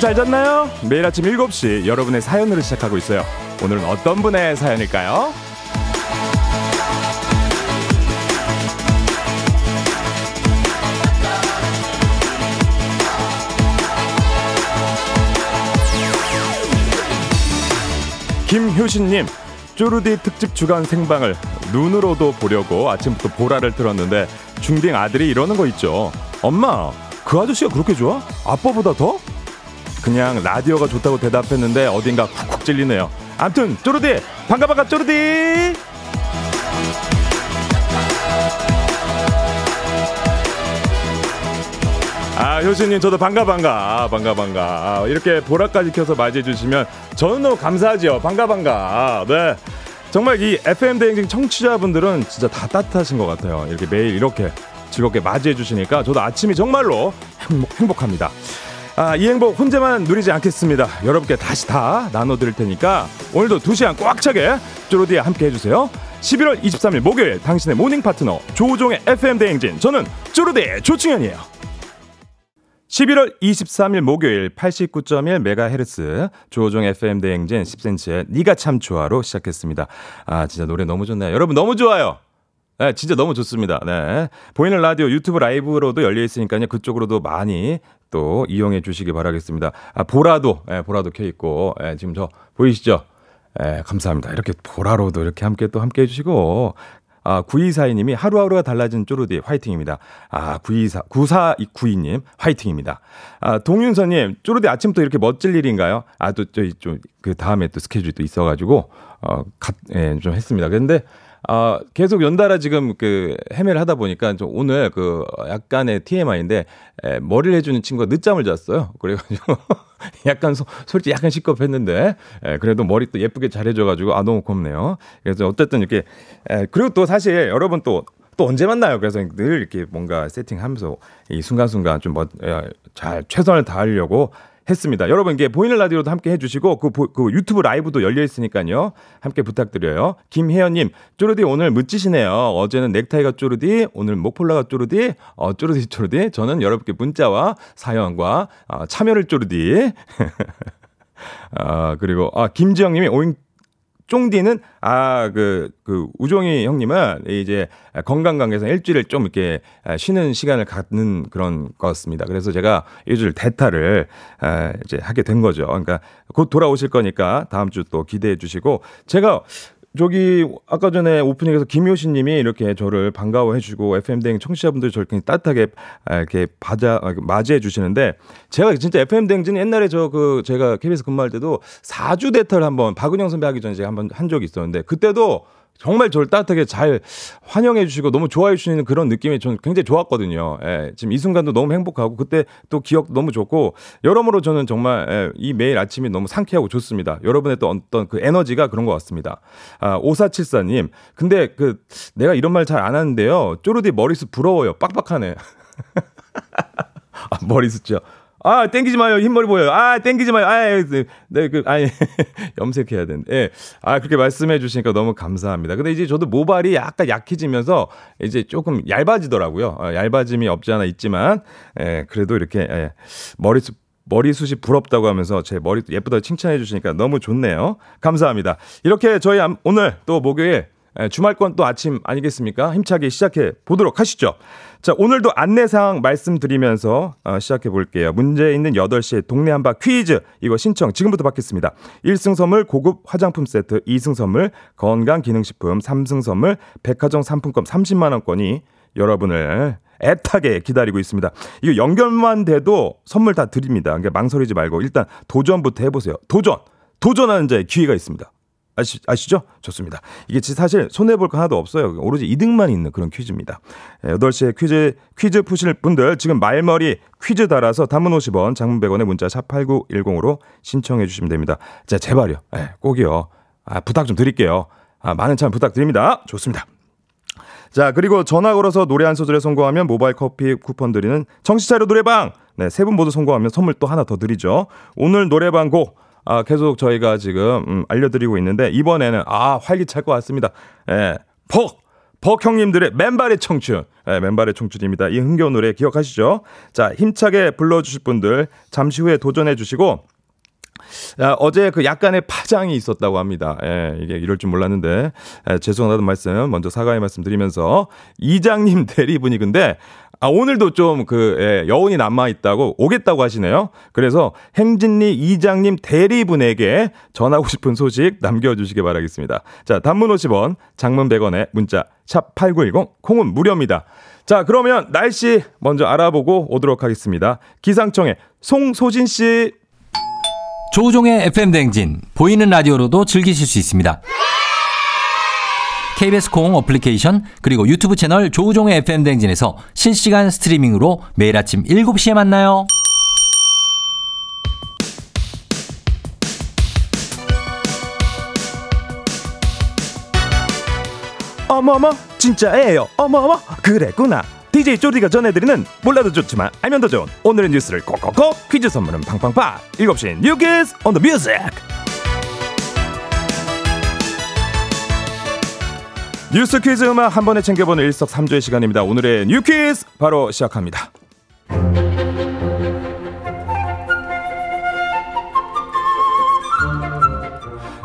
잘 잤나요? 매일 아침 7시 여러분의 사연으로 시작하고 있어요. 오늘은 어떤 분의 사연일까요? 김효신님, 쪼르디 특집 주간 생방을 눈으로도 보려고 아침부터 보라를 틀었는데 중딩 아들이 이러는 거 있죠. 엄마, 그 아저씨가 그렇게 좋아? 아빠보다 더? 그냥 라디오가 좋다고 대답했는데 어딘가 쿡쿡 찔리네요. 암튼 쪼르디! 반가 반가 쪼르디. 아 효신님 저도 반가 반가. 아, 반가 반가. 아, 이렇게 보라까지 켜서 맞이해 주시면 저는 너무 감사하죠 반가 반가. 네. 정말 이 FM 대행진 청취자분들은 진짜 다 따뜻하신 것 같아요. 이렇게 매일 이렇게 즐겁게 맞이해 주시니까 저도 아침이 정말로 행복, 행복합니다 아, 이 행복 혼자만 누리지 않겠습니다. 여러분께 다시 다 나눠드릴 테니까 오늘도 두 시간 꽉 차게 쪼로디에 함께 해주세요. 11월 23일 목요일 당신의 morning 파트너 조충현의 FM 대행진 저는 쪼로디 조충현이에요. 11월 23일 목요일 89.1MHz 조충현의 FM 대행진 10cm의 니가 참 좋아로 시작했습니다. 아 진짜 노래 너무 좋네요. 여러분 너무 좋아요. 네, 진짜 너무 좋습니다. 네. 보이는 라디오 유튜브 라이브로도 열려 있으니까요. 그쪽으로도 많이 또 이용해 주시기 바라겠습니다. 아, 보라도, 예, 보라도 켜 있고, 예, 지금 저 보이시죠? 예, 감사합니다. 이렇게 보라로도 이렇게 함께 또 함께 해주시고, 아, 9242님이 하루하루가 달라진 쪼르디 화이팅입니다. 아, 924, 9492님 화이팅입니다. 아, 동윤서님, 쪼르디 아침부터 이렇게 멋질 일인가요? 아, 또, 저, 좀, 그 다음에 또 스케줄이 또 있어가지고, 어, 가, 예, 좀 했습니다. 근데, 아, 계속 연달아 지금 그 헤매를 하다 보니까 좀 오늘 그 약간의 TMI인데 에, 머리를 해주는 친구가 늦잠을 잤어요. 그래가지고 약간 소, 솔직히 약간 시겁했는데 에, 그래도 머리 또 예쁘게 잘 해줘가지고 아 너무 고맙네요. 그래서 어쨌든 이렇게 에, 그리고 또 사실 여러분 또또 언제 만나요? 그래서 늘 이렇게 뭔가 세팅하면서 이 순간순간 좀 잘 최선을 다하려고 했습니다. 여러분 이게 보이는 라디오도 함께 해주시고 그, 그 유튜브 라이브도 열려 있으니까요. 함께 부탁드려요. 김혜연님 쪼르디 오늘 멋지시네요. 어제는 넥타이가 쪼르디, 오늘 목폴라가 쪼르디, 어, 쪼르디 쪼르디. 저는 여러분께 문자와 사연과 어, 참여를 쪼르디. 아 그리고 아 김지영님이 오잉 쫑디는 아그그 그 우종이 형님은 이제 건강 관계상 일주일을 좀 이렇게 쉬는 시간을 갖는 그런 거였습니다. 그래서 제가 일주일 대타를 이제 하게 된 거죠. 그러니까 곧 돌아오실 거니까 다음 주 또 기대해 주시고 제가 저기 아까 전에 오프닝에서 김효신 님이 이렇게 저를 반가워해 주고 FM 대행 청취자분들이 저를 굉장히 따뜻하게 이렇게 받아 맞이해 주시는데 제가 진짜 FM 대행진 옛날에 저 그 제가 KBS 근무할 때도 4주 대타를 한번 박은영 선배 하기 전에 제가 한번 한 적이 있었는데 그때도 정말 저를 따뜻하게 잘 환영해 주시고 너무 좋아해 주시는 그런 느낌이 저는 굉장히 좋았거든요. 예, 지금 이 순간도 너무 행복하고 그때 또 기억 너무 좋고 여러모로 저는 정말 예, 이 매일 아침이 너무 상쾌하고 좋습니다. 여러분의 또 어떤 그 에너지가 그런 것 같습니다. 아, 5474님. 근데 그 내가 이런 말 잘 안 하는데요. 쪼르디 머리숱 부러워요. 빡빡하네. 아, 머리 숱죠. 아, 땡기지 마요. 흰머리 보여요. 아, 땡기지 마요. 아, 네, 그, 아니, 염색해야 되는데. 예. 아, 그렇게 말씀해 주시니까 너무 감사합니다. 근데 이제 저도 모발이 약간 약해지면서 이제 조금 얇아지더라고요. 어, 얇아짐이 없지 않아 있지만, 예, 그래도 이렇게, 예, 머리숱, 머리숱이 부럽다고 하면서 제 머리 예쁘다고 칭찬해 주시니까 너무 좋네요. 감사합니다. 이렇게 저희 오늘 또 목요일 예, 주말권 또 아침 아니겠습니까? 힘차게 시작해 보도록 하시죠. 자, 오늘도 안내사항 말씀드리면서 어, 시작해 볼게요. 문제 있는 8시에 동네 한바 퀴즈. 이거 신청 지금부터 받겠습니다. 1승 선물 고급 화장품 세트, 2승 선물 건강기능식품, 3승 선물 백화점 상품권 30만 원권이 여러분을 애타게 기다리고 있습니다. 이거 연결만 돼도 선물 다 드립니다. 그러니까 망설이지 말고 일단 도전부터 해보세요. 도전! 도전하는 자의 기회가 있습니다. 아시, 아시죠? 좋습니다. 이게 사실 손해볼 거 하나도 없어요. 오로지 이득만 있는 그런 퀴즈입니다. 8시에 퀴즈, 퀴즈 푸실 분들 지금 말머리 퀴즈 달아서 단문 50원, 장문 100원의 문자 샵8910으로 신청해 주시면 됩니다. 자, 제발요. 네, 꼭이요. 아, 부탁 좀 드릴게요. 아, 많은 참 부탁드립니다. 좋습니다. 자, 그리고 전화 걸어서 노래 한 소절에 성공하면 모바일 커피 쿠폰 드리는 정치차려 노래방. 네, 세 분 모두 성공하면 선물 또 하나 더 드리죠. 오늘 노래방 곡 아, 계속 저희가 지금 음, 알려드리고 있는데 이번에는 아 활기찰 것 같습니다. 예, 퍽 벅 형님들의 맨발의 청춘. 네, 맨발의 청춘입니다. 이 흥겨운 노래 기억하시죠? 자, 힘차게 불러주실 분들 잠시 후에 도전해 주시고 야, 어제 그 약간의 파장이 있었다고 합니다. 예, 이게 이럴 줄 몰랐는데 예, 죄송하다는 말씀 먼저 사과의 말씀 드리면서 이장님 대리분이 근데 아, 오늘도 좀 그, 예, 여운이 남아있다고 오겠다고 하시네요. 그래서 행진리 이장님 대리분에게 전하고 싶은 소식 남겨주시기 바라겠습니다. 자, 단문 50원, 장문 100원에 문자, 샵 8910, 콩은 무료입니다. 자, 그러면 날씨 먼저 알아보고 오도록 하겠습니다. 기상청의 송소진 씨. 조우종의 FM 댕진 보이는 라디오로도 즐기실 수 있습니다. KBS 콩 어플리케이션 그리고 유튜브 채널 조우종의 FM 댕진에서 실시간 스트리밍으로 매일 아침 7시에 만나요. 어머머, 진짜예요. 어머머, 그랬구나. DJ 쪼디가 전해드리는 몰라도 좋지만 알면 더 좋은 오늘의 뉴스를 꼭꼭꼭 퀴즈 선물은 팡팡팡 7시 new quiz on the music 뉴스 퀴즈 음악 한 번에 챙겨보는 일석삼조의 시간입니다. 오늘의 new quiz 바로 시작합니다.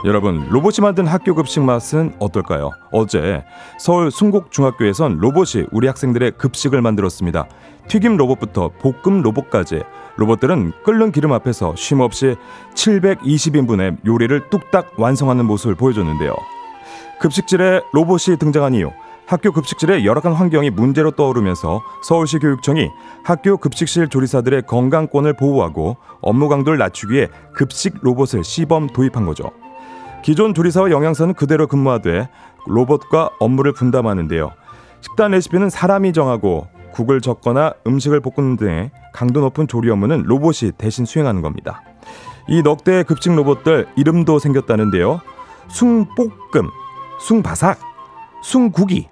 여러분, 로봇이 만든 학교 급식 맛은 어떨까요? 어제 서울 순곡중학교에선 로봇이 우리 학생들의 급식을 만들었습니다. 튀김 로봇부터 볶음 로봇까지 로봇들은 끓는 기름 앞에서 쉼없이 720인분의 요리를 뚝딱 완성하는 모습을 보여줬는데요. 급식실에 로봇이 등장한 이유 학교 급식실의 열악한 환경이 문제로 떠오르면서 서울시 교육청이 학교 급식실 조리사들의 건강권을 보호하고 업무 강도를 낮추기 위해 급식 로봇을 시범 도입한 거죠. 기존 조리사와 영양사는 그대로 근무하되 로봇과 업무를 분담하는데요. 식단 레시피는 사람이 정하고 국을 적거나 음식을 볶는 등의 강도 높은 조리 업무는 로봇이 대신 수행하는 겁니다. 이 넉 대의 급식 로봇들 이름도 생겼다는데요. 숭볶음, 숭바삭, 숭구기,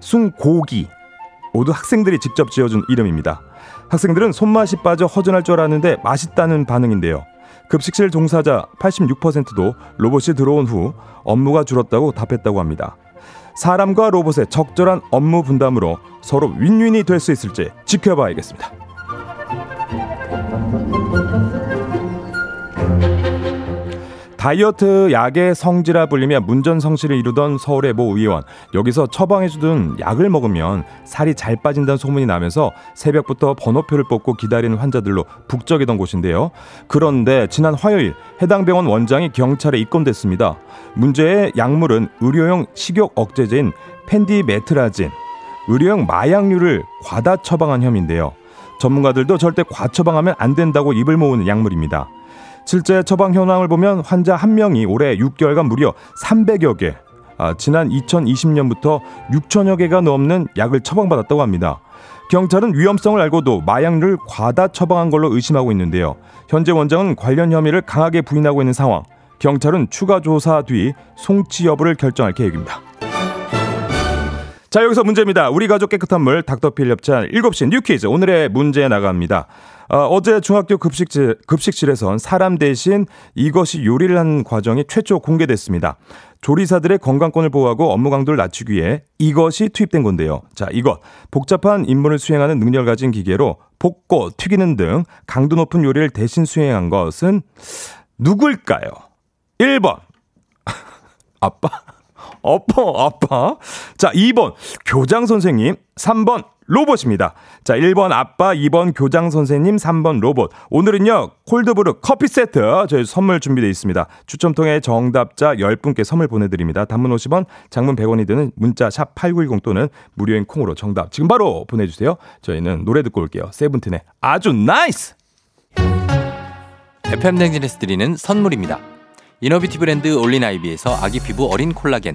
숭고기 모두 학생들이 직접 지어준 이름입니다. 학생들은 손맛이 빠져 허전할 줄 알았는데 맛있다는 반응인데요. 급식실 종사자 86%도 로봇이 들어온 후 업무가 줄었다고 답했다고 합니다. 사람과 로봇의 적절한 업무 분담으로 서로 윈윈이 될 수 있을지 지켜봐야겠습니다. 다이어트 약의 성지라 불리며 문전성시를 이루던 서울의 모 의원 여기서 처방해주던 약을 먹으면 살이 잘 빠진다는 소문이 나면서 새벽부터 번호표를 뽑고 기다리는 환자들로 북적이던 곳인데요. 그런데 지난 화요일 해당 병원 원장이 경찰에 입건됐습니다. 문제의 약물은 의료용 식욕 억제제인 펜디메트라진, 의료용 마약류를 과다 처방한 혐의인데요. 전문가들도 절대 과처방하면 안 된다고 입을 모으는 약물입니다. 실제 처방 현황을 보면 환자 한 명이 올해 6개월간 무려 300여 개, 아, 지난 2020년부터 6천여 개가 넘는 약을 처방받았다고 합니다. 경찰은 위험성을 알고도 마약류를 과다 처방한 걸로 의심하고 있는데요. 현재 원장은 관련 혐의를 강하게 부인하고 있는 상황. 경찰은 추가 조사 뒤 송치 여부를 결정할 계획입니다. 자, 여기서 문제입니다. 우리 가족 깨끗한 물 닥터필 협찬 7시 뉴퀴즈 오늘의 문제 나갑니다. 어, 제 중학교 급식실, 급식실에선 사람 대신 이것이 요리를 한 과정이 최초 공개됐습니다. 조리사들의 건강권을 보호하고 업무 강도를 낮추기 위해 이것이 투입된 건데요. 자, 이것. 복잡한 임무를 수행하는 능력을 가진 기계로 볶고 튀기는 등 강도 높은 요리를 대신 수행한 것은 누굴까요? 1번. 아빠? 아빠, 아빠. 자, 2번. 교장 선생님. 3번. 로봇입니다. 자, 1번 아빠, 2번 교장 선생님, 3번 로봇. 오늘은요, 콜드브루 커피 세트 저희 선물 준비되어 있습니다. 추첨 통해 정답자 10분께 선물 보내드립니다. 단문 50원, 장문 100원이 드는 문자 샵 8910 또는 무료인 콩으로 정답 지금 바로 보내주세요. 저희는 노래 듣고 올게요. 세븐틴의 아주 nice! FM 대행진에서 드리는 선물입니다. 이너비티 브랜드 올린아이비에서 아기 피부 어린 콜라겐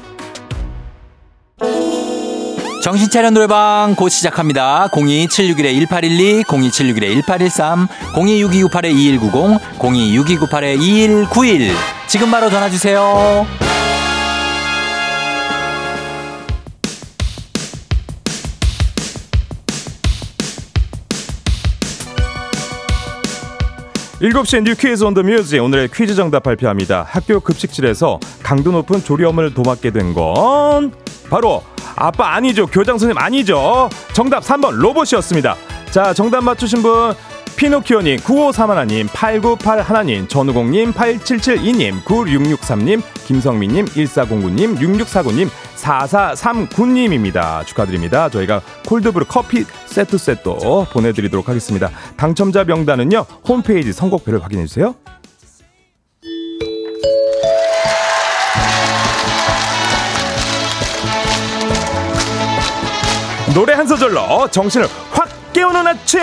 정신차려 노래방 곧 시작합니다. 02761-1812, 02761-1813, 026298-2190, 026298-2191. 지금 바로 전화주세요. 일곱 시에 new quiz on the music 오늘의 퀴즈 정답 발표합니다. 학교 급식실에서 강도 높은 조리업을 도맡게 된 건 바로 아빠 아니죠. 교장 선생님 아니죠. 정답 3번 로봇이었습니다. 자, 정답 맞추신 분 피노키오님, 9531님, 8981님, 전우공님, 8772님, 9663님, 김성민님, 1409님, 6649님, 4439님입니다. 축하드립니다. 저희가 콜드브루 커피 세트 세트 보내드리도록 하겠습니다. 당첨자 명단은요, 홈페이지 선곡표를 확인해주세요. 노래 한 소절로 정신을 확 깨우는 아침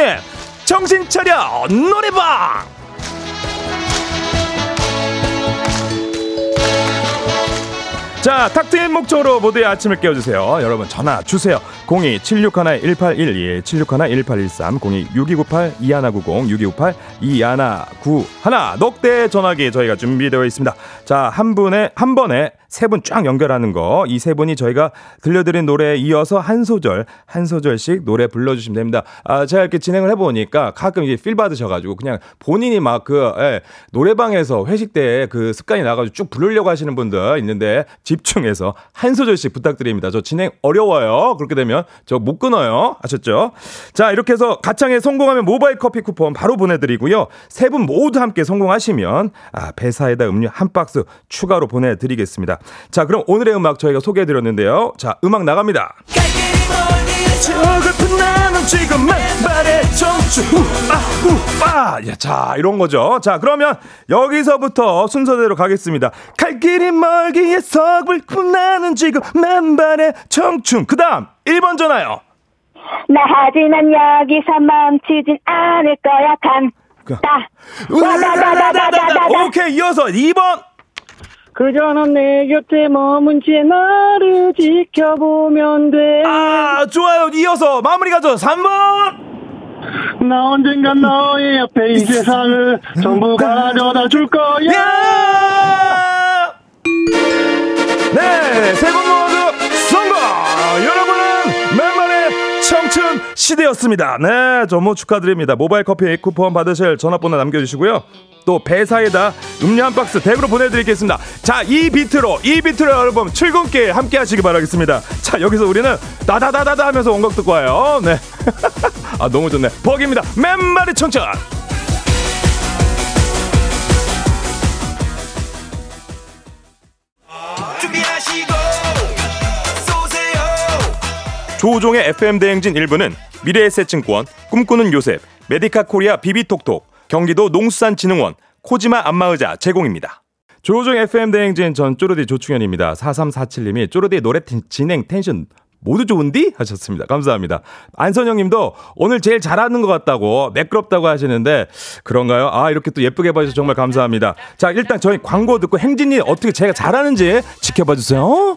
정신 차려 노래방 자, 탁 트인 목적으로 모두의 아침을 깨워주세요. 여러분 전화 주세요. 02-761-1812, 761-1813, 02-6298-2190, 6298-2191. 넉대 전화기 저희가 준비되어 있습니다. 자, 한 분의, 한 번에 세 분 쫙 연결하는 거. 이 세 분이 저희가 들려드린 노래에 이어서 한 소절, 한 소절씩 노래 불러주시면 됩니다. 아, 제가 이렇게 진행을 해보니까 가끔 이제 필 받으셔가지고 그냥 본인이 막 그, 예, 노래방에서 회식 때 그 습관이 나가지고 쭉 부르려고 하시는 분들 있는데 집중해서 한 소절씩 부탁드립니다. 저 진행 어려워요. 그렇게 되면 저 못 끊어요. 아셨죠? 자, 이렇게 해서 가창에 성공하면 모바일 커피 쿠폰 바로 보내드리고요. 세 분 모두 함께 성공하시면 아, 배사에다 음료 한 박스 추가로 보내드리겠습니다. 자, 그럼 오늘의 음악 저희가 소개해 드렸는데요. 자, 음악 나갑니다. 저 같은 나는 지금 맨발의 청춘 우아우아. 야, 자 이런 거죠. 자 그러면 여기서부터 순서대로 가겠습니다. 갈 길이 멀기에서 불고 나는 지금 맨발의 청춘. 그 다음 1번 전화요. 나 하지만 여기서 멈추진 않을 거야. 간다. 와다다다다다다. 오케이 이어서 2번 그저 넌내 곁에 머문 채 나를 지켜보면 돼. 아 좋아요 이어서 마무리 가죠 3번 나 언젠간 너의 옆에 이 세상을 전부 가져다 줄 거야. 야! 네, 세분 모두 성공! 맨만의 청춘 시대였습니다. 네, 전무 축하드립니다. 모바일 커피 쿠폰 받으실 전화번호 남겨주시고요. 또 배사에다 음료 한 박스 댁으로 보내드리겠습니다. 자, 이 비트로, 이 비트로 여러분 출근길 함께 하시기 바라겠습니다. 자, 여기서 우리는 다다다다다 하면서 원곡 듣고 와요. 네. 아, 너무 좋네. 버기입니다. 맨만의 청춘! 준비하시고 조우종의 FM 대행진 1부는 미래에셋증권, 꿈꾸는 요셉, 메디카 코리아 비비톡톡, 경기도 농수산진흥원, 코지마 안마의자 제공입니다. 조우종 FM 대행진 전 쪼르디 조충현입니다. 4347님이 쪼르디 노래 텐- 진행 텐션 모두 좋은디? 하셨습니다. 감사합니다. 안선영 님도 오늘 제일 잘하는 것 같다고 매끄럽다고 하시는데 그런가요? 아, 이렇게 또 예쁘게 봐주셔서 정말 감사합니다. 자, 일단 저희 광고 듣고 행진이 어떻게 제가 잘하는지 지켜봐 주세요.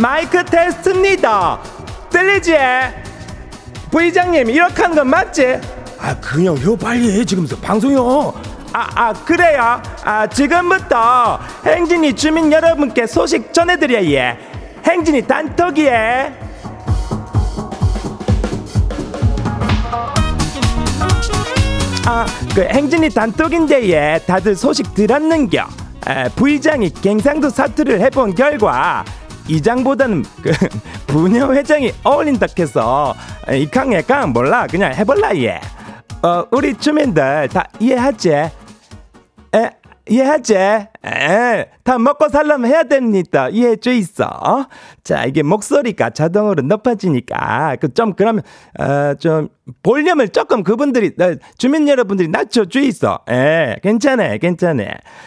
마, 마이크 테스트입니다. 들리지? 부의장님, 이렇게 하는 건 맞지? 아, 그냥 혀 빨리 해. 지금 방송이요. 아, 아, 그래요? 아, 지금부터 행진이 주민 여러분께 소식 전해드려야 예. 행진이 단톡이에. 아, 그 행진이 단톡인데 예, 다들 소식 들었는겨. 에, 부의장이 갱상도 사투를 해본 결과 이장보다는 그 부녀 회장이 어울린다 해서 이캉 애캉 몰라 그냥 해볼라 예. 어, 우리 주민들 다 이해하지? 에, 이해하지? 에, 다 먹고 살려면 해야 됩니다. 이해해 주 있어. 자, 이게 목소리가 자동으로 높아지니까 그 좀 그러면 어, 좀 볼륨을 조금 그분들이 어, 주민 여러분들이 낮춰 주 있어. 예, 괜찮아, 괜찮아.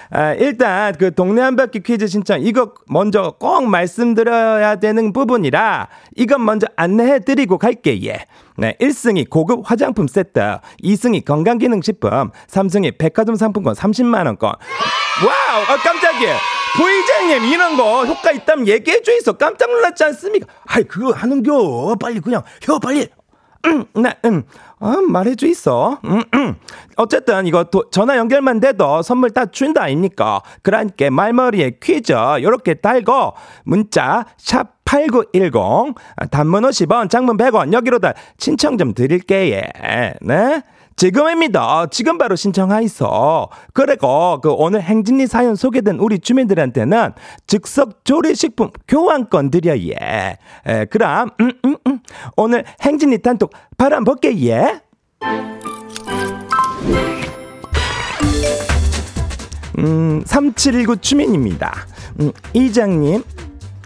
아, 일단 그 동네 한 바퀴 퀴즈 신청 이거 먼저 꼭 말씀드려야 되는 부분이라 이건 먼저 안내해 드리고 갈게 예. 네, 1승이 고급 화장품 세트, 2승이 건강기능식품, 3승이 백화점 상품권 30만원권. 와우, 아, 깜짝이야. 부의장님, 이런 거 효과 있다면 얘기해 주이소. 깜짝 놀랐지 않습니까? 아이, 그거 하는겨. 빨리 그냥, 혀, 빨리. 음, 나, 음, 어, 말해줘 있어. 음, 음. 어쨌든 이거 도, 전화 연결만 돼도 선물 다 준다 아닙니까? 그러니까 말머리에 퀴즈 요렇게 달고 문자 샵 8910 단문 50원 장문 100원 여기로다 신청 좀 드릴게요. 네? 지금입니다. 지금 바로 신청하이소. 그리고 그 오늘 행진리 사연 소개된 우리 주민들한테는 즉석 조리식품 교환권 드려 예. 에, 그럼 음, 음, 음. 오늘 행진리 단톡 바람 볼게 예. 음, 3719 주민입니다. 음, 이장님,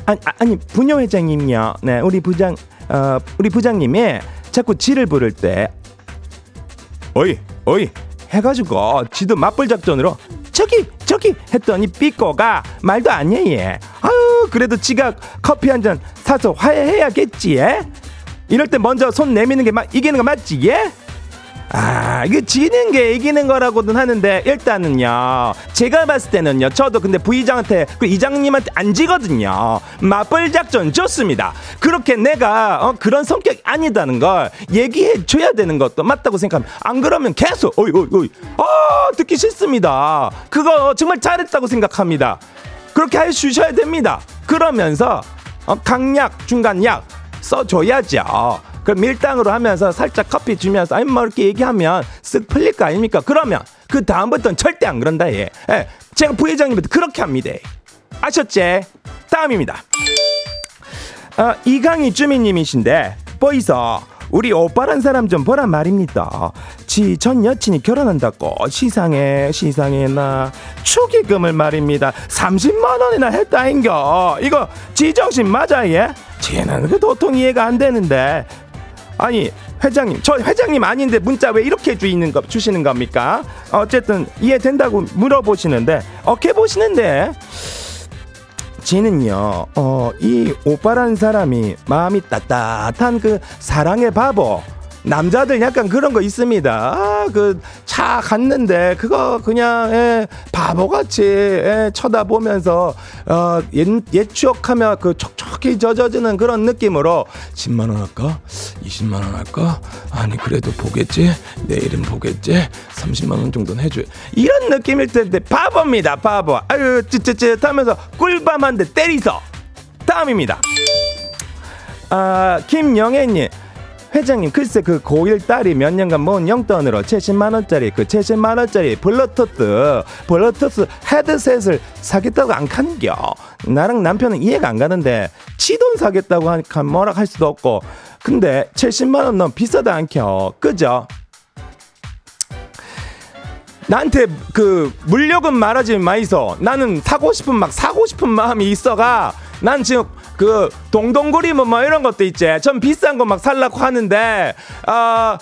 아니, 아니 부녀 회장님요. 네, 우리 부장, 어, 우리 부장님이 자꾸 지를 부를 때, 어이, 어이, 해가지고 지도 맞불 작전으로 저기, 저기 했더니 삐꼬가 말도 안 해, 얘. 아유, 그래도 지가 커피 한 잔 사서 화해해야겠지, 예? 이럴 때 먼저 손 내미는 게 막 이기는 거 맞지, 예? 아, 이게 지는 게 이기는 거라고는 하는데 일단은요. 제가 봤을 때는요. 저도 근데 부의장한테 그 이장님한테 안 지거든요. 맞벌 작전 좋습니다. 그렇게 내가 어, 그런 성격이 아니다는 걸 얘기해 줘야 되는 것도 맞다고 생각합니다. 안 그러면 계속 어이 어이 어이 아, 듣기 싫습니다. 그거 정말 잘했다고 생각합니다. 그렇게 해 주셔야 됩니다. 그러면서 어, 강약 중간약 써줘야죠. 그럼 밀당으로 하면서 살짝 커피 주면서 아니 뭐 이렇게 얘기하면 쓱 풀릴 거 아닙니까? 그러면 그 다음부터는 절대 안 그런다 얘. 예. 제가 부회장님한테 그렇게 합니다. 아셨지? 다음입니다. 어, 이강희 주민님이신데 보이서 우리 오빠란 사람 좀 보란 말입니다. 지 전 여친이 결혼한다고 시상에 시상에 나 축의금을 말입니다. 30만 원이나 했다인겨. 이거 지정신 맞아 얘? 쟤는 그 도통 이해가 안 되는데. 아니 회장님 저 회장님 아닌데 문자 왜 이렇게 주이는 거 주시는 겁니까? 어쨌든 이해된다고 물어보시는데 어떻게 보시는데? 지는요, 어, 이 오빠라는 사람이 마음이 따뜻한 그 사랑의 바보. 남자들 약간 그런 거 있습니다. 아, 그, 차 갔는데, 그거 그냥, 예, 바보같이, 예, 쳐다보면서, 어, 옛, 옛 추억하며 그 촉촉히 젖어지는 그런 느낌으로, 10만 원 할까? 20만 원 할까? 아니, 그래도 보겠지? 내일은 보겠지? 30만 원 정도는 해줘. 이런 느낌일 텐데, 바보입니다, 바보. 아유, 찌찌찌 하면서 꿀밤 한대 때리서. 다음입니다. 아, 김영애님. 회장님 글쎄 그 고1 딸이 몇 년간 모은 용돈으로 70만원짜리 그 70만원짜리 블루투스 블루투스 헤드셋을 사겠다고 안 가는겨 나랑 남편은 이해가 안 가는데 치돈 사겠다고 하니까 뭐라 할 수도 없고 근데 70만원 너무 비싸다 않겨 그죠? 나한테 그 물력은 말하지 마이소. 나는 사고 싶은 막 사고 싶은 마음이 있어가. 난 지금 그 동동구리 뭐, 뭐 이런 것도 있지. 전 비싼 거 막 살라고 하는데 아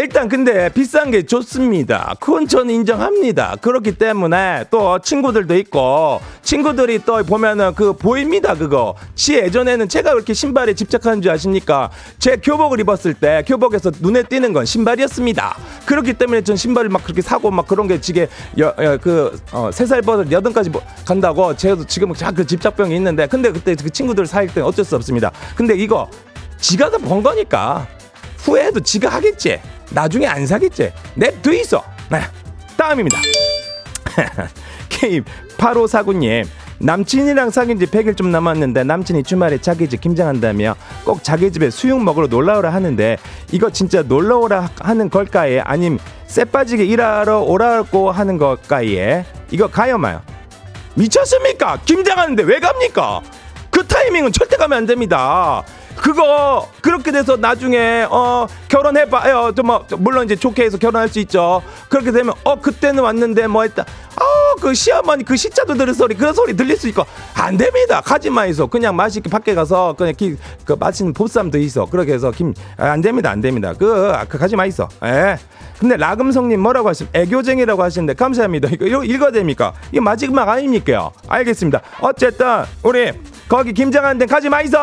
일단 근데 비싼 게 좋습니다. 그건 저는 인정합니다. 그렇기 때문에 또 친구들도 있고 친구들이 또 보면은 그 보입니다 그거. 지 예전에는 제가 그렇게 신발에 집착하는 줄 아십니까? 제 교복을 입었을 때 교복에서 눈에 띄는 건 신발이었습니다. 그렇기 때문에 전 신발을 막 그렇게 사고 막 그런 게 지게 그세살 버릇 여든까지 뭐 간다고 제가 지금 자그 집착병이 있는데 근데 그때 그 친구들 사귈 때는 어쩔 수 없습니다. 근데 이거 지가 다 번 거니까 후회해도 지가 하겠지. 나중에 안 사겠지. 냅둬 있어. 네. 다음입니다. K8549님. 남친이랑 사귄 지 100일 좀 남았는데 남친이 주말에 자기 집 김장한다며 꼭 자기 집에 수육 먹으러 놀러오라 하는데 이거 진짜 놀러오라 하는 걸까에 아님 쎄 빠지게 일하러 오라고 하는 걸까에 이거 가요 마요 미쳤습니까 김장하는데 왜 갑니까 그 타이밍은 절대 가면 안 됩니다 그거 그렇게 돼서 나중에 어 결혼해봐요 좀뭐 물론 이제 좋게 해서 결혼할 수 있죠. 그렇게 되면 어 그때는 왔는데 뭐 했다. 어그 시어머니 그 시자도 들을 소리 그런 소리 들릴 수 있고. 안 됩니다. 가지 마이소 그냥 맛있게 밖에 가서 그냥 기, 그 맛있는 보쌈도 있어. 그렇게 해서 김 안 됩니다. 안 됩니다. 그, 그 가지 마이소 예. 근데 라금성님 뭐라고 하시 애교쟁이라고 하시는데 감사합니다. 이거 읽어야 됩니까? 이거 마지막 아닙니까 알겠습니다. 어쨌든 우리 거기 김장하는 데 가지 마이소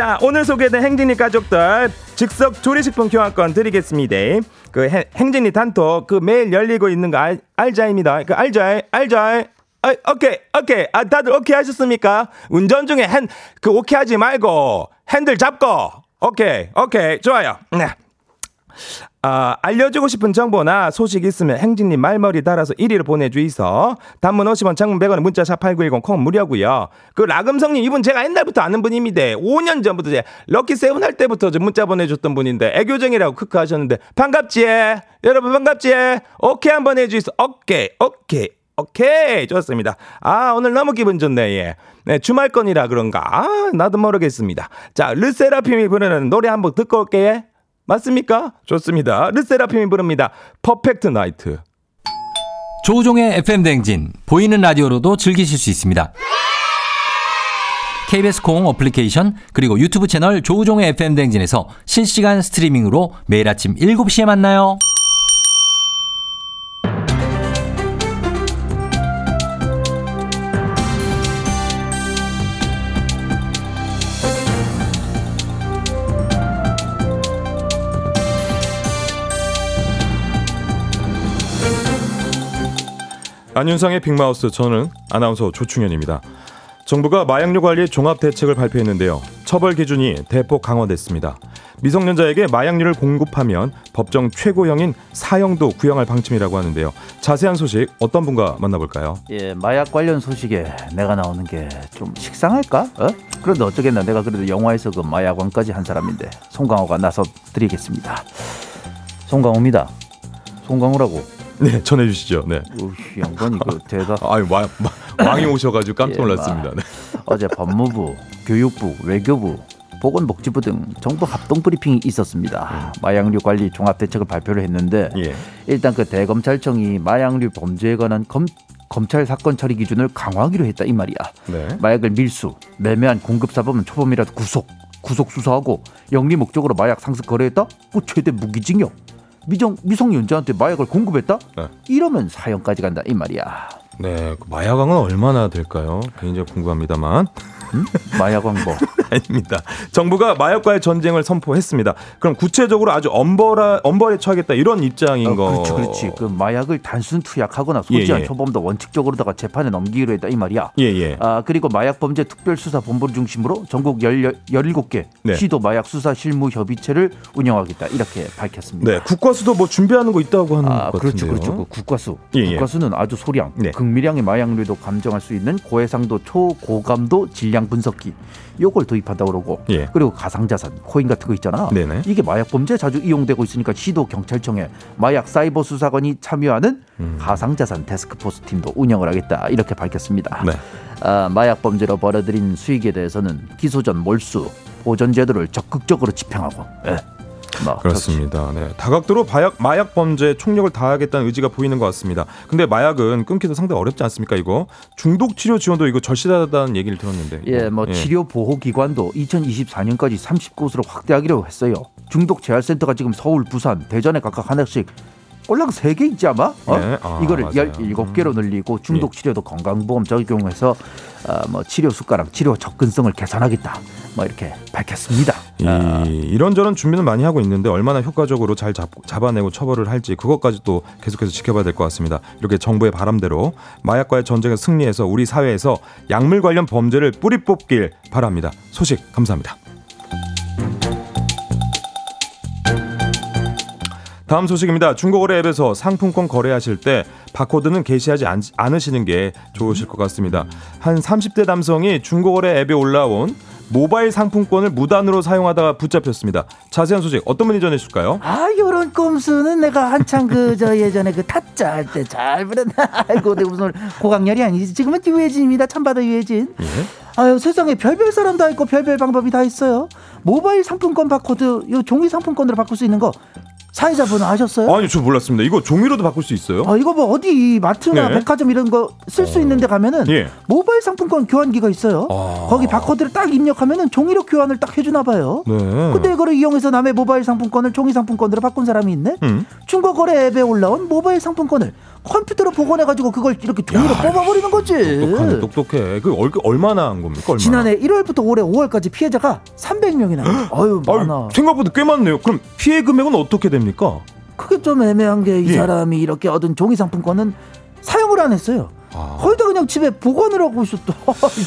자, 오늘 소개된 행진이 가족들 즉석 조리식품 교환권 드리겠습니다. 그 해- 행진이 단톡 그 매일 열리고 있는 거 알, 알자입니다. 그 알자, 알자. 아, 오케이, 오케이. 아, 다들 오케이 하셨습니까? 운전 중에 핸, 그 오케이 하지 말고 핸들 잡고. 오케이, 오케이. 좋아요. 네. 아, 알려주고 싶은 정보나 소식 있으면 행진님 말머리 달아서 이리로 보내주이소. 단문 50원, 장문 100원, 문자 샵 8910 콩 무료고요. 그 라금성님 이분 제가 옛날부터 아는 분입니다. 5년 전부터 제 럭키 세븐 할 때부터 저 문자 보내줬던 분인데 애교쟁이라고 크크 하셨는데 반갑지? 여러분 반갑지? 오케이 한번 해주이소. 오케이, 오케이. 오케이 좋습니다. 아 오늘 너무 기분 좋네 예. 네 주말권이라 그런가 아 나도 모르겠습니다. 자 르세라핌이 부르는 노래 한번 듣고 올게. 맞습니까? 좋습니다. 르세라핌이 부릅니다. Perfect Night. 조우종의 FM 대행진 보이는 라디오로도 즐기실 수 있습니다. KBS 콩 어플리케이션 그리고 유튜브 채널 조우종의 FM 대행진에서 실시간 스트리밍으로 매일 아침 7시에 만나요. 안윤상의 빅마우스 저는 아나운서 조충현입니다. 정부가 마약류 관리 종합 대책을 발표했는데요. 처벌 기준이 대폭 강화됐습니다. 미성년자에게 마약류를 공급하면 법정 최고형인 사형도 구형할 방침이라고 하는데요. 자세한 소식 어떤 분과 만나볼까요? 예, 마약 관련 소식에 내가 나오는 게 좀 식상할까? 어? 그런데 어쩌겠나 내가 그래도 영화에서 그 마약왕까지 한 사람인데 송강호가 나서 드리겠습니다. 송강호입니다. 송강호라고. 네, 전해주시죠. 네. 우씨, 양반이 그 대다. 아유, 마, 마, 왕이 오셔가지고 깜짝 예, 놀랐습니다. 네. 어제 법무부, 교육부, 외교부, 보건복지부 등 정부 합동 브리핑이 있었습니다. 마약류 관리 종합 대책을 발표를 했는데 예. 일단 그 대검찰청이 마약류 범죄에 관한 검, 검찰 사건 처리 기준을 강화하기로 했다 이 말이야. 네. 마약을 밀수, 매매한 공급 사범은 초범이라도 구속, 구속 수사하고 영리 목적으로 마약 상습 거래했다? 뭐 최대 무기징역. 미정 미성년자한테 마약을 공급했다? 네. 이러면 사형까지 간다 이 말이야. 네, 그 마약왕은 얼마나 될까요? 굉장히 궁금합니다만. 응? 마약왕 뭐 아닙니다. 정부가 마약과의 전쟁을 선포했습니다. 그럼 구체적으로 아주 엄벌하, 엄벌에 처하겠다 이런 입장인 어, 거. 그렇지, 그렇지. 그 마약을 단순 투약하거나 소지한 예, 예. 초범도 원칙적으로다가 재판에 넘기기로 했다 이 말이야. 예, 예. 아 그리고 마약범죄 특별수사본부를 중심으로 전국 열, 17개 네. 시도 마약 수사 실무 협의체를 운영하겠다 이렇게 밝혔습니다. 네, 국과수도 뭐 준비하는 거 있다고 하는 아, 것 그렇죠. 그렇죠. 그 국과수. 예, 예. 국과수는 아주 소량, 네. 극미량의 마약류도 감정할 수 있는 고해상도 초고감도 질량 분석기. 요걸 도입한다고 그러고. 예. 그리고 가상자산, 코인 같은 거 있잖아. 네네. 이게 마약 범죄에 자주 이용되고 있으니까 시도 경찰청에 마약 사이버 수사관이 참여하는 음. 가상자산 데스크포스 팀도 운영을 하겠다 이렇게 밝혔습니다. 네. 아, 마약 범죄로 벌어들인 수익에 대해서는 기소 전 몰수 보전 제도를 적극적으로 집행하고. 예. 뭐 그렇습니다. 네. 다각도로 마약, 마약 범죄에 총력을 다하겠다는 의지가 보이는 것 같습니다. 근데 마약은 끊기도 상당히 어렵지 않습니까? 이거 중독 치료 지원도 이거 절실하다는 얘기를 들었는데. 예, 이거. 뭐 치료 보호 기관도 2024년까지 30곳으로 확대하기로 했어요. 중독 재활센터가 지금 서울, 부산, 대전에 각각 하나씩 꼴랑 3개 있지 아마? 어? 네, 아, 이거를 맞아요. 17개로 늘리고 중독 치료도 건강보험 적용해서 아, 뭐 치료 수가랑 치료 접근성을 개선하겠다. 뭐 이렇게 밝혔습니다. 아, 이, 이런저런 준비는 많이 하고 있는데 얼마나 효과적으로 잘 잡, 잡아내고 처벌을 할지 그것까지 또 계속해서 지켜봐야 될 것 같습니다. 이렇게 정부의 바람대로 마약과의 전쟁에 승리해서 우리 사회에서 약물 관련 범죄를 뿌리 뽑길 바랍니다. 소식 감사합니다. 다음 소식입니다. 중고거래 앱에서 상품권 거래하실 때 바코드는 게시하지 않, 않으시는 게 좋으실 것 같습니다. 한 30대 남성이 중고거래 앱에 올라온 모바일 상품권을 무단으로 사용하다가 붙잡혔습니다. 자세한 소식 어떤 분이 전해주실까요? 아, 요런 꼼수는 내가 한창 그 저 예전에 그 타짜 할 때 잘 부렸나. 아이고, 내가 무슨 고강렬이 아니지. 지금은 유해진입니다. 참바다 유해진. 예. 아유, 세상에 별별 사람 다 있고 별별 방법이 다 있어요. 모바일 상품권 바코드, 요 종이 상품권으로 바꿀 수 있는 거 사회자분 아셨어요? 아니 저 몰랐습니다. 이거 종이로도 바꿀 수 있어요? 어, 이거 뭐 어디 마트나 네. 백화점 이런 거 쓸 수 있는데 가면은 예. 모바일 상품권 교환기가 있어요. 아. 거기 바코드를 딱 입력하면은 종이로 교환을 딱 해주나 봐요. 네. 근데 이거를 이용해서 남의 모바일 상품권을 종이 상품권으로 바꾼 사람이 있네. 음. 중고거래 앱에 올라온 모바일 상품권을 컴퓨터로 복원해가지고 그걸 이렇게 종이로 야, 뽑아버리는 거지. 똑똑하네, 똑똑해. 그 얼, 얼마나 한 겁니까? 얼마나? 지난해 1월부터 올해 5월까지 피해자가 300명이나. 어유 아유, 많아. 생각보다 꽤 많네요. 그럼 피해 금액은 어떻게 됩니까? 그게 좀 애매한 게이 예. 사람이 이렇게 얻은 종이 상품권은 사용을 안 했어요. 아. 거의 다 그냥 집에 보관을 하고 있었다.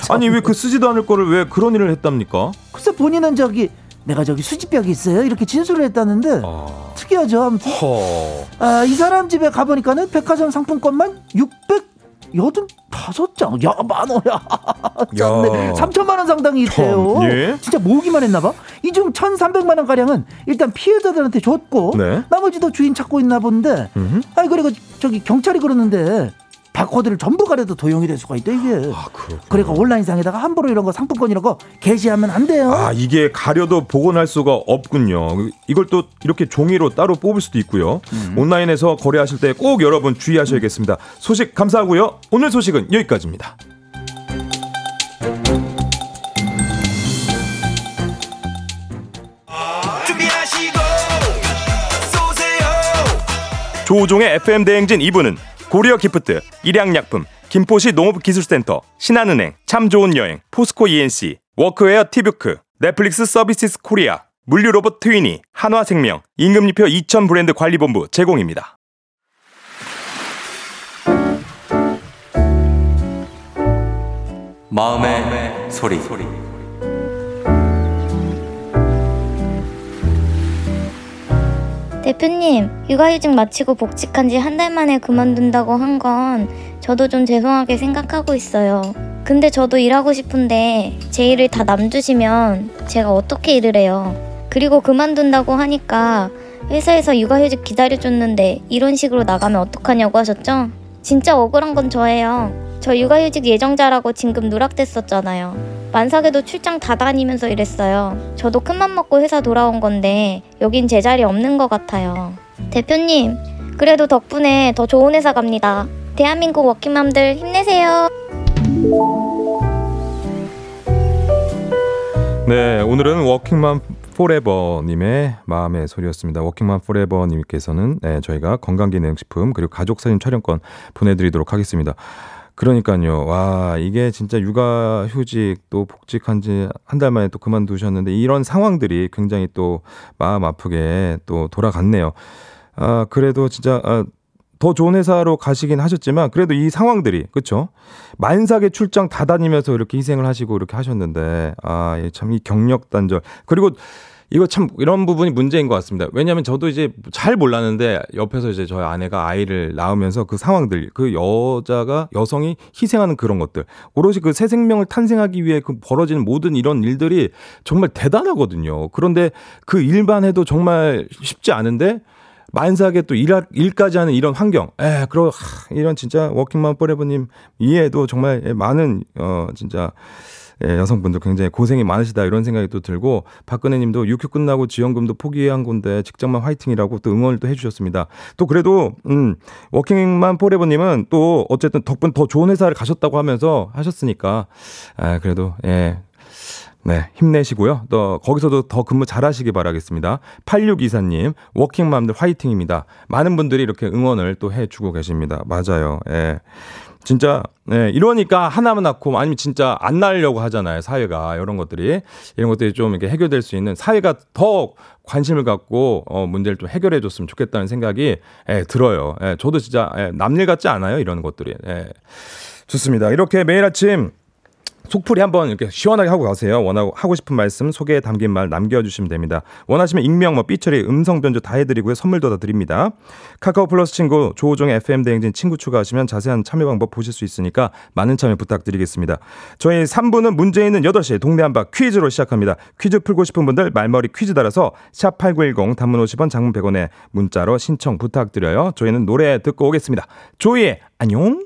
아니 왜 그 쓰지도 않을 거를 왜 그런 일을 했답니까? 글쎄 본인은 저기 내가 저기 수집벽이 있어요. 이렇게 진술을 했다는데 아. 특이하죠. 아무튼 허. 아, 이 사람 집에 가보니까는 백화점 상품권만 685장. 야, 만 원야. 짠네. 3천만 원 상당이 있대요. 참, 예. 진짜 모으기만 했나 봐. 이중 1,300만 원 가량은 일단 피해자들한테 줬고 네. 나머지도 주인 찾고 있나 본데. 음흠. 아니 그리고 저기 경찰이 그러는데 바코드를 전부 가려도 도용이 될 수가 있다 이게. 아. 그러니까 온라인상에다가 함부로 이런 거 상품권 이런 거 게시하면 안 돼요. 아 이게 가려도 복원할 수가 없군요. 이걸 또 이렇게 종이로 따로 뽑을 수도 있고요. 음. 온라인에서 거래하실 때 꼭 여러분 주의하셔야겠습니다. 소식 감사하고요. 오늘 소식은 여기까지입니다. 조우종의 FM 대행진 2부는 고려 기프트, 일양약품, 김포시 농업기술센터, 신한은행, 참 좋은 여행, 포스코 E&C, 워크웨어 티뷰크, 넷플릭스 서비스 코리아, 물류로봇 트위니, 한화생명, 임금님표 이천 브랜드 관리본부 제공입니다. 마음의 소리. 대표님, 육아휴직 마치고 복직한 지 한 달 만에 그만둔다고 한 건 저도 좀 죄송하게 생각하고 있어요. 근데 저도 일하고 싶은데 제 일을 다 남주시면 제가 어떻게 일을 해요? 그리고 그만둔다고 하니까 회사에서 육아휴직 기다려줬는데 이런 식으로 나가면 어떡하냐고 하셨죠? 진짜 억울한 건 저예요. 저 육아휴직 예정자라고 진급 누락됐었잖아요. 만삭에도 출장 다 다니면서 일했어요. 저도 큰맘 먹고 회사 돌아온 건데 여긴 제 자리 없는 것 같아요. 대표님, 그래도 덕분에 더 좋은 회사 갑니다. 대한민국 워킹맘들 힘내세요. 네, 오늘은 워킹맘 forever님의 마음의 소리였습니다. 워킹맘 forever님께서는 네, 저희가 건강기능식품 그리고 가족사진 촬영권 보내드리도록 하겠습니다. 그러니까요. 와, 이게 진짜 육아 휴직 또 복직한 지 한 달 만에 또 그만두셨는데 이런 상황들이 굉장히 또 마음 아프게 또 돌아갔네요. 아, 그래도 진짜 아, 더 좋은 회사로 가시긴 하셨지만 그래도 이 상황들이 그렇죠. 만삭의 출장 다 다니면서 이렇게 희생을 하시고 이렇게 하셨는데 아, 참이 경력 단절. 그리고 이거 참 이런 부분이 문제인 것 같습니다. 왜냐하면 저도 이제 잘 몰랐는데 옆에서 이제 저희 아내가 아이를 낳으면서 그 상황들, 그 여자가 여성이 희생하는 그런 것들, 오롯이 그 새 생명을 탄생하기 위해 그 벌어지는 모든 이런 일들이 정말 대단하거든요. 그런데 그 일만 해도 정말 쉽지 않은데 만삭에 또 일, 일까지 하는 이런 환경. 에, 그러, 하, 이런 진짜 워킹맘 forever님 이해도 정말 많은, 어, 진짜, 예, 여성분들 굉장히 고생이 많으시다 이런 생각이 또 들고 박근혜 님도 육휴 끝나고 지원금도 포기한 건데 직장맘 화이팅이라고 또 응원을 또 해주셨습니다. 또 그래도, 음, 워킹맘 forever 님은 또 어쨌든 덕분 더 좋은 회사를 가셨다고 하면서 하셨으니까, 아, 그래도, 예. 네, 힘내시고요. 또 거기서도 더 근무 잘하시기 바라겠습니다. 8624님, 워킹맘들 화이팅입니다. 많은 분들이 이렇게 응원을 또 해주고 계십니다. 맞아요. 예. 진짜 네, 이러니까 하나만 낳고 아니면 진짜 안 낳으려고 하잖아요 사회가 이런 것들이 이런 것들이 좀 이렇게 해결될 수 있는 사회가 더 관심을 갖고 어 문제를 좀 해결해 줬으면 좋겠다는 생각이 예, 들어요. 예, 저도 진짜 예, 남일 같지 않아요 이런 것들이. 예. 좋습니다. 이렇게 매일 아침 속풀이 한번 이렇게 시원하게 하고 가세요. 원하고 하고 싶은 말씀 소개에 담긴 말 남겨주시면 됩니다. 원하시면 익명, 뭐 삐처리, 음성 변조 다 해드리고요. 선물도 다 드립니다. 카카오 플러스 친구 조우종의 FM 대행진 친구 추가하시면 자세한 참여 방법 보실 수 있으니까 많은 참여 부탁드리겠습니다. 저희 3부는 문제 있는 8시 동네 한바 퀴즈로 시작합니다. 퀴즈 풀고 싶은 분들 말머리 퀴즈 달아서 샵 8910 단문 50원 장문 100원에 문자로 신청 부탁드려요. 저희는 노래 듣고 오겠습니다. 조이의 안녕.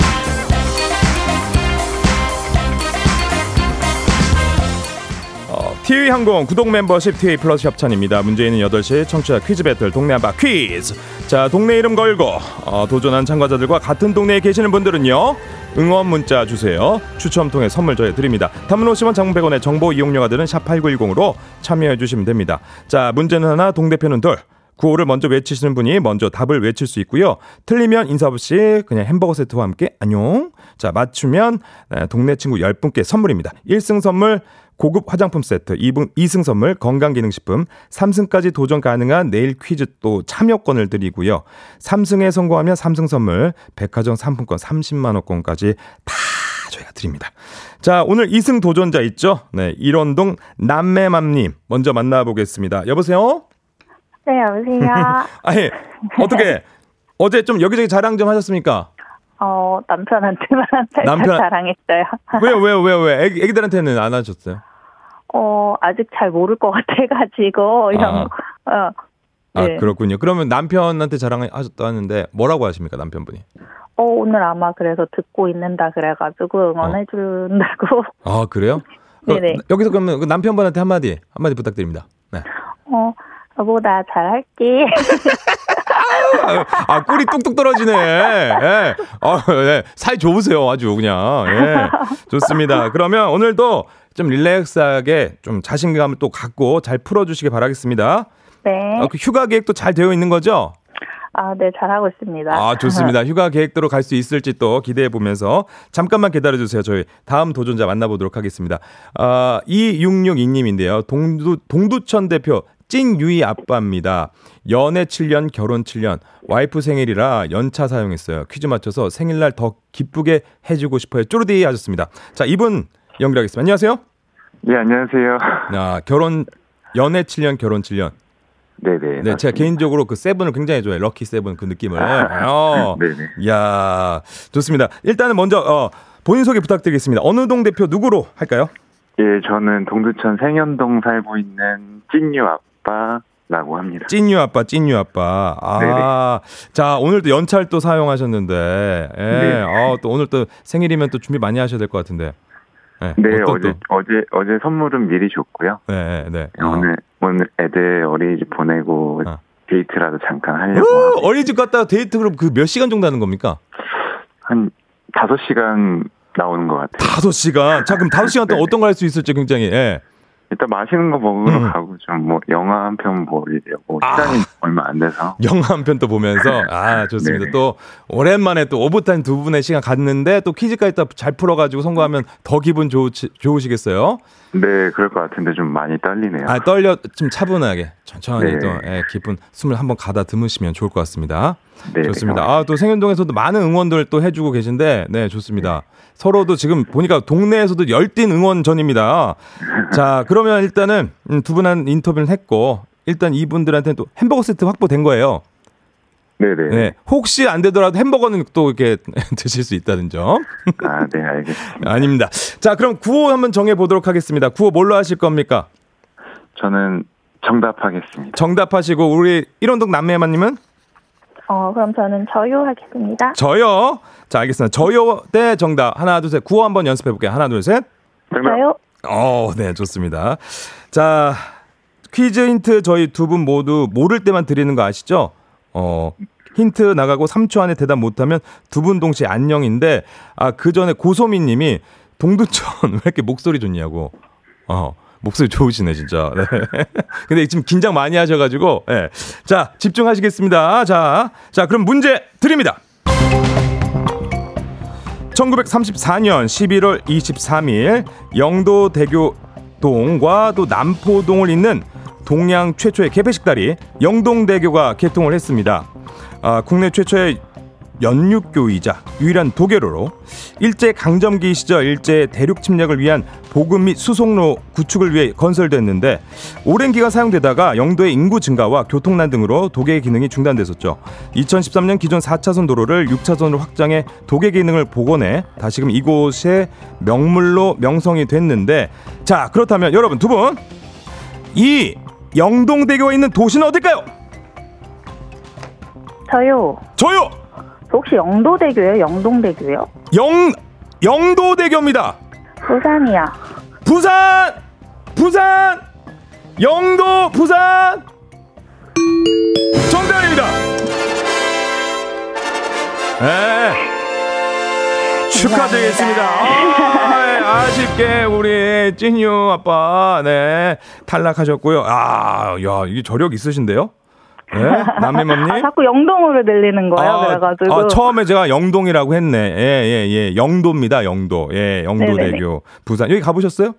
TV 항공 구독 멤버십 TA 플러스 협찬입니다. 문제 있는 8시 청취자 퀴즈 배틀 동네 한바 퀴즈. 자, 동네 이름 걸고 어, 도전한 참가자들과 같은 동네에 계시는 분들은요. 응원 문자 주세요. 추첨 통해 선물 저희 드립니다. 단문 50원 장문 100원의 정보 이용료가 드는 샵 8910으로 참여해 주시면 됩니다. 자, 문제는 하나, 동대표는 둘. 구호를 먼저 외치시는 분이 먼저 답을 외칠 수 있고요. 틀리면 인사 없이 그냥 햄버거 세트와 함께 안녕. 자, 맞추면 네, 동네 친구 10분께 선물입니다. 1승 선물 고급 화장품 세트, 2분, 2승 선물 건강기능식품, 3승까지 도전 가능한 내일 퀴즈 또 참여권을 드리고요. 3승에 성공하면 3승 선물, 백화점 상품권 30만 원권까지 다 저희가 드립니다. 자, 오늘 2승 도전자 있죠? 네, 일원동 남매맘님 먼저 만나보겠습니다. 여보세요? 네, 여보세요. 아니, 어떻게 어제 좀 여기저기 자랑 좀 하셨습니까? 어, 남편한테만 살짝 남편- 자랑했어요. 왜요, 왜요, 왜요, 왜? 애기, 애기들한테는 안 하셨어요? 어, 아직 잘 모를 것 같아가지고, 이런 아. 거. 어, 아, 네. 그렇군요. 그러면 남편한테 자랑하셨다 하는데 뭐라고 하십니까, 남편분이? 어, 오늘 아마 그래서 듣고 있는다 그래가지고 응원해준다고. 아, 그래요? 네네. 어, 여기서 그러면 그 남편분한테 한마디, 한마디 부탁드립니다. 네. 어, 여보, 나 잘할게. 아, 아, 꿀이 뚝뚝 떨어지네. 예. 아, 예. 사이 좋으세요. 아주 그냥. 예. 좋습니다. 그러면 오늘도 좀 릴렉스하게 좀 자신감을 또 갖고 잘 풀어주시기 바라겠습니다. 네. 아, 그 휴가 계획도 잘 되어 있는 거죠? 아, 네, 잘하고 있습니다. 아, 좋습니다. 휴가 계획대로 갈 수 있을지 또 기대해 보면서 잠깐만 기다려 주세요. 저희 다음 도전자 만나보도록 하겠습니다. 아, 2662님인데요. 동두, 동두천 대표 찐 유이 아빠입니다. 연애 7년, 결혼 7년. 와이프 생일이라 연차 사용했어요. 퀴즈 맞춰서 생일날 더 기쁘게 해주고 싶어요. 쪼르디 하셨습니다. 자, 이분 연결하겠습니다. 안녕하세요. 네, 안녕하세요. 아, 결혼 연애 7년, 결혼 7년. 네네. 네, 제가 개인적으로 그 seven을 굉장히 좋아해요. 럭키 세븐 그 느낌을. 어. 네네. 이야, 좋습니다. 일단은 먼저 어, 본인 소개 부탁드리겠습니다. 어느 동 대표 누구로 할까요? 예, 저는 동두천 생현동 살고 있는 찐유 아빠 라고 합니다. 찐유 아빠, 찐유 아빠. 아, 자 오늘 또 연차를 또 사용하셨는데, 예, 네. 어, 또 오늘 또 생일이면 또 준비 많이 하셔야 될 것 같은데. 예, 네, 어떤 어제 또- 어제 어제 선물은 미리 줬고요. 네, 네. 네. 오늘 오늘 애들 어린이집 보내고 어. 데이트라도 잠깐 하려고 오, 어린이집 갔다가 데이트 그럼 그 몇 시간 정도 하는 겁니까? 한 다섯 시간 나오는 것 같아요. 다섯 시간. 자, 그럼 다섯 시간 동안 네. 어떤 거 할 수 있을지 굉장히, 예. 일단 맛있는 거 먹으러 음. 가고 좀 뭐 영화 한 편 보려고 아. 시간이 얼마 안 돼서 영화 한 편 또 보면서 아 좋습니다. 네네. 또 오랜만에 또 오붓한 두 분의 시간 갔는데 또 퀴즈까지 또 잘 풀어가지고 성공하면 더 기분 좋, 좋으시겠어요? 네 그럴 것 같은데 좀 많이 떨리네요. 아 떨려 좀 차분하게 천천히 네. 또 예, 기쁜 숨을 한번 가다 드무시면 좋을 것 같습니다. 네, 좋습니다. 네, 아또 생현동에서도 많은 응원들 또 해주고 계신데 네 좋습니다. 서로도 지금 보니까 동네에서도 열띤 응원전입니다. 자 그러면 일단은 음, 두분 한 인터뷰를 했고 일단 이분들한테는 또 햄버거 세트 확보된 거예요. 네네. 네. 혹시 안 되더라도 햄버거는 또 이렇게 드실 수 있다는 점. 아, 네 알겠습니다. 아닙니다. 자, 그럼 구호 한번 정해 보도록 하겠습니다. 구호 뭘로 하실 겁니까? 저는 정답하겠습니다. 정답하시고 우리 일원동 남매마님은 어, 그럼 저는 저요 하겠습니다. 저요. 자, 알겠습니다. 저요 대 정답. 하나, 둘, 셋. 구호 한번 연습해 볼게요. 하나, 둘, 셋. 정답. 저요? 어, 네, 좋습니다. 자, 퀴즈 힌트 저희 두 분 모두 모를 때만 드리는 거 아시죠? 어, 힌트 나가고 3초 안에 대답 못하면 두 분 동시에 안녕인데, 아, 그 전에 고소미 님이 동두천 왜 이렇게 목소리 좋냐고. 어, 목소리 좋으시네, 진짜. 네. 근데 지금 긴장 많이 하셔 가지고, 예. 자, 집중하시겠습니다. 자, 자, 그럼 문제 드립니다. 1934년 11월 23일 영도대교 동과 또 남포동을 잇는 동양 최초의 개폐식 다리 영동대교가 개통을 했습니다. 아, 국내 최초의 연륙교이자 유일한 도계로로 일제 강점기 시절 일제 대륙 침략을 위한 보급 및 수송로 구축을 위해 건설됐는데 오랜 기간 사용되다가 영도의 인구 증가와 교통난 등으로 도계 기능이 중단됐었죠. 2013년 기존 4차선 도로를 6차선으로 확장해 도계 기능을 복원해 다시금 이곳의 명물로 명성이 됐는데 자 그렇다면 여러분 두 분 이 영동대교가 있는 도시는 어딜까요? 저요. 저요 혹시 영도대교요? 영동대교요? 영 영도대교입니다. 부산이야. 부산 부산 영도 부산 정답입니다. 네. 축하드리겠습니다. 아, 아쉽게 우리 찐유 아빠 네 탈락하셨고요. 아, 야 이게 저력 있으신데요? 네, 남매맘님. 아, 자꾸 영동으로 들리는 거예요. 그래가지고. 아, 처음에 제가 영동이라고 했네. 예, 예, 예. 영도입니다. 영도. 예, 영도대교. 부산. 여기 가보셨어요?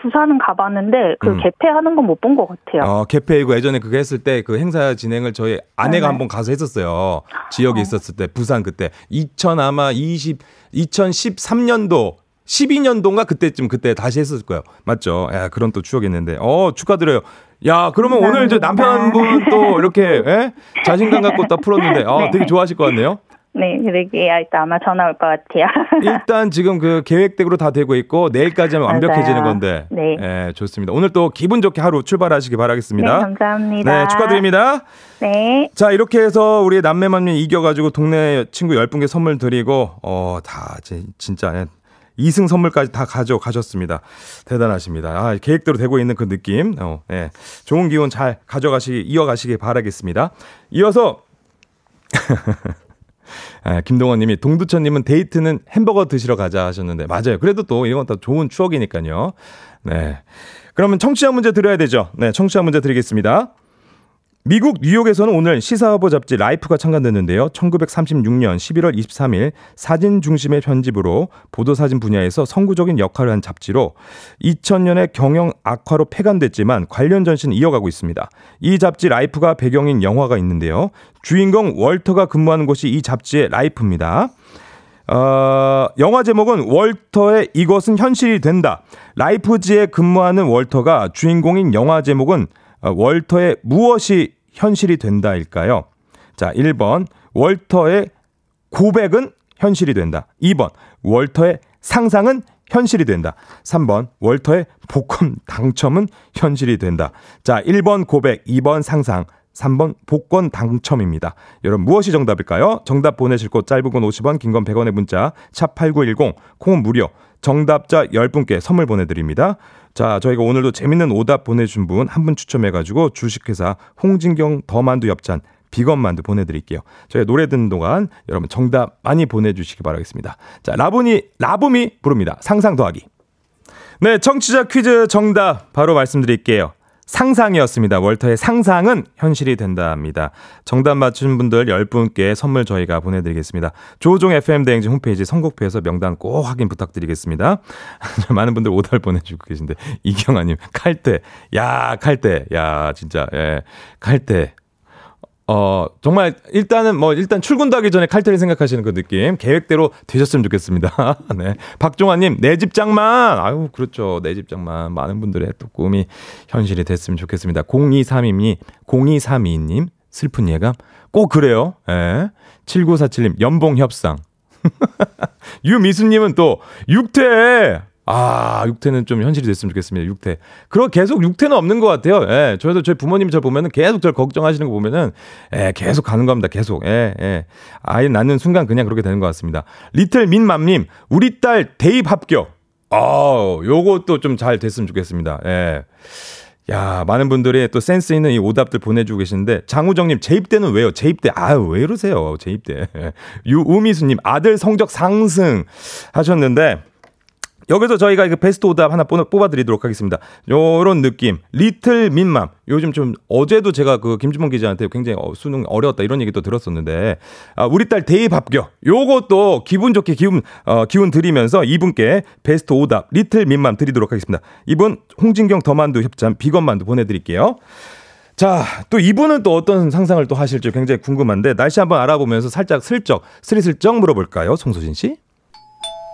부산은 가봤는데 그 음. 개폐하는 건 못 본 것 같아요. 어, 개폐이고 예전에 그거 했을 때 그 행사 진행을 저희 아내가 네네. 한번 가서 했었어요. 지역에 어. 있었을 때 부산 그때 2000 아마 20 2013년도 12년도인가 그때쯤 그때 다시 했었을 거예요. 맞죠? 야, 그런 또 추억이 있는데. 어, 축하드려요. 야, 그러면 오늘 저 남편분 또 이렇게 예? 자신감 갖고 딱 풀었는데 아, 되게 좋아하실 것 같네요. 네, 그러게 일단 아마 전화 올 것 같아요. 일단 지금 그 계획대로 다 되고 있고 내일까지 하면 완벽해지는. 건데. 네. 예, 좋습니다. 오늘 또 기분 좋게 하루 출발하시기 네, 바라겠습니다. 감사합니다. 네, 축하드립니다. 네. 자, 이렇게 해서 우리 남매맘님 이겨가지고 동네 친구 10분께 선물 드리고, 어, 다, 제- 진짜, 예, 2승 선물까지 다 가져가셨습니다. 대단하십니다. 아, 계획대로 되고 있는 그 느낌. 어, 예. 좋은 기운 잘 가져가시, 이어가시기 바라겠습니다. 이어서, 아, 김동원 님이 동두천 님은 데이트는 햄버거 드시러 가자 하셨는데, 맞아요. 그래도 또 이건 다 좋은 추억이니까요. 네. 그러면 청취자 문제 드려야 되죠. 네, 청취자 문제 드리겠습니다. 미국 뉴욕에서는 오늘 시사화보 잡지 라이프가 창간됐는데요. 1936년 11월 23일 사진 중심의 편집으로 보도사진 분야에서 선구적인 역할을 한 잡지로 2000년에 경영 악화로 폐간됐지만 관련 전신을 이어가고 있습니다. 이 잡지 라이프가 배경인 영화가 있는데요. 주인공 월터가 근무하는 곳이 이 잡지의 라이프입니다. 어, 영화 제목은 월터의 이것은 현실이 된다. 라이프지에 근무하는 월터가 주인공인 영화 제목은 어, 월터의 무엇이 현실이 된다일까요? 자, 1번 월터의 고백은 현실이 된다. 2번 월터의 상상은 현실이 된다. 3번 월터의 복권 당첨은 현실이 된다. 자, 1번 고백, 2번 상상, 3번 복권 당첨입니다. 여러분 무엇이 정답일까요? 정답 보내실 곳 짧은 건 50원, 긴 건 100원의 문자 샵8910 콩은 무료. 정답자 10분께 선물 보내 드립니다. 자, 저희가 오늘도 재밌는 오답 보내준 분한 분 추첨해가지고 주식회사 홍진경 더만두 엽찬 비건 만두 보내드릴게요. 저희 노래 듣는 동안 여러분 정답 많이 보내주시기 바라겠습니다. 자, 라분이, 라붐이 부릅니다. 상상 더하기. 네, 청취자 퀴즈 정답 바로 말씀드릴게요. 상상이었습니다. 월터의 상상은 현실이 된다입니다. 정답 맞춘 분들 10분께 선물 저희가 보내드리겠습니다. 조종 FM대행진 홈페이지 선곡표에서 명단 꼭 확인 부탁드리겠습니다. 많은 분들 오달 보내주고 계신데, 이경아님, 칼대. 야, 칼대. 야, 진짜, 예. 칼대. 어, 정말, 일단은 뭐, 일단 출근도 하기 전에 칼퇴를 생각하시는 그 느낌. 계획대로 되셨으면 좋겠습니다. 네. 박종환님, 내 집 장만. 아유, 그렇죠. 내 집 장만. 많은 분들의 또 꿈이 현실이 됐으면 좋겠습니다. 0232님, 0232님, 슬픈 예감. 꼭 그래요. 예. 7947님, 연봉 협상. 유미수님은 또, 육퇴. 아, 육퇴는 좀 현실이 됐으면 좋겠습니다. 육퇴. 그럼 계속 육퇴는 없는 것 같아요. 예. 저희도 저희 부모님이 저 보면은 계속 저를 걱정하시는 거 보면은, 예, 계속 가는 겁니다. 계속. 예, 예. 아이 낳는 순간 그냥 그렇게 되는 것 같습니다. 리틀 민맘 님, 우리 딸 대입 합격. 어, 요것도 좀 잘 됐으면 좋겠습니다. 예. 야, 많은 분들이 또 센스 있는 이 오답들 보내주고 계시는데, 장우정님, 재입대는 왜요? 재입대, 아유, 왜 이러세요? 재입대. 유우미수님, 아들 성적 상승 하셨는데, 여기서 저희가 그 베스트 오답 하나 뽑아- 뽑아드리도록 하겠습니다. 요런 느낌. 리틀 민맘. 요즘 좀 어제도 제가 그 김주mon 기자한테 굉장히 어, 수능 어려웠다 이런 얘기도 들었었는데, 아, 우리 딸 대입 합격. 요것도 기분 좋게 기운, 어, 기운 드리면서 이분께 베스트 오답 리틀 민맘 드리도록 하겠습니다. 이분 홍진경 더만두 협찬 비건 만두 보내드릴게요. 자, 또 이분은 또 어떤 상상을 또 하실지 굉장히 궁금한데, 날씨 한번 알아보면서 살짝 슬쩍, 스리슬쩍 물어볼까요? 송소진 씨?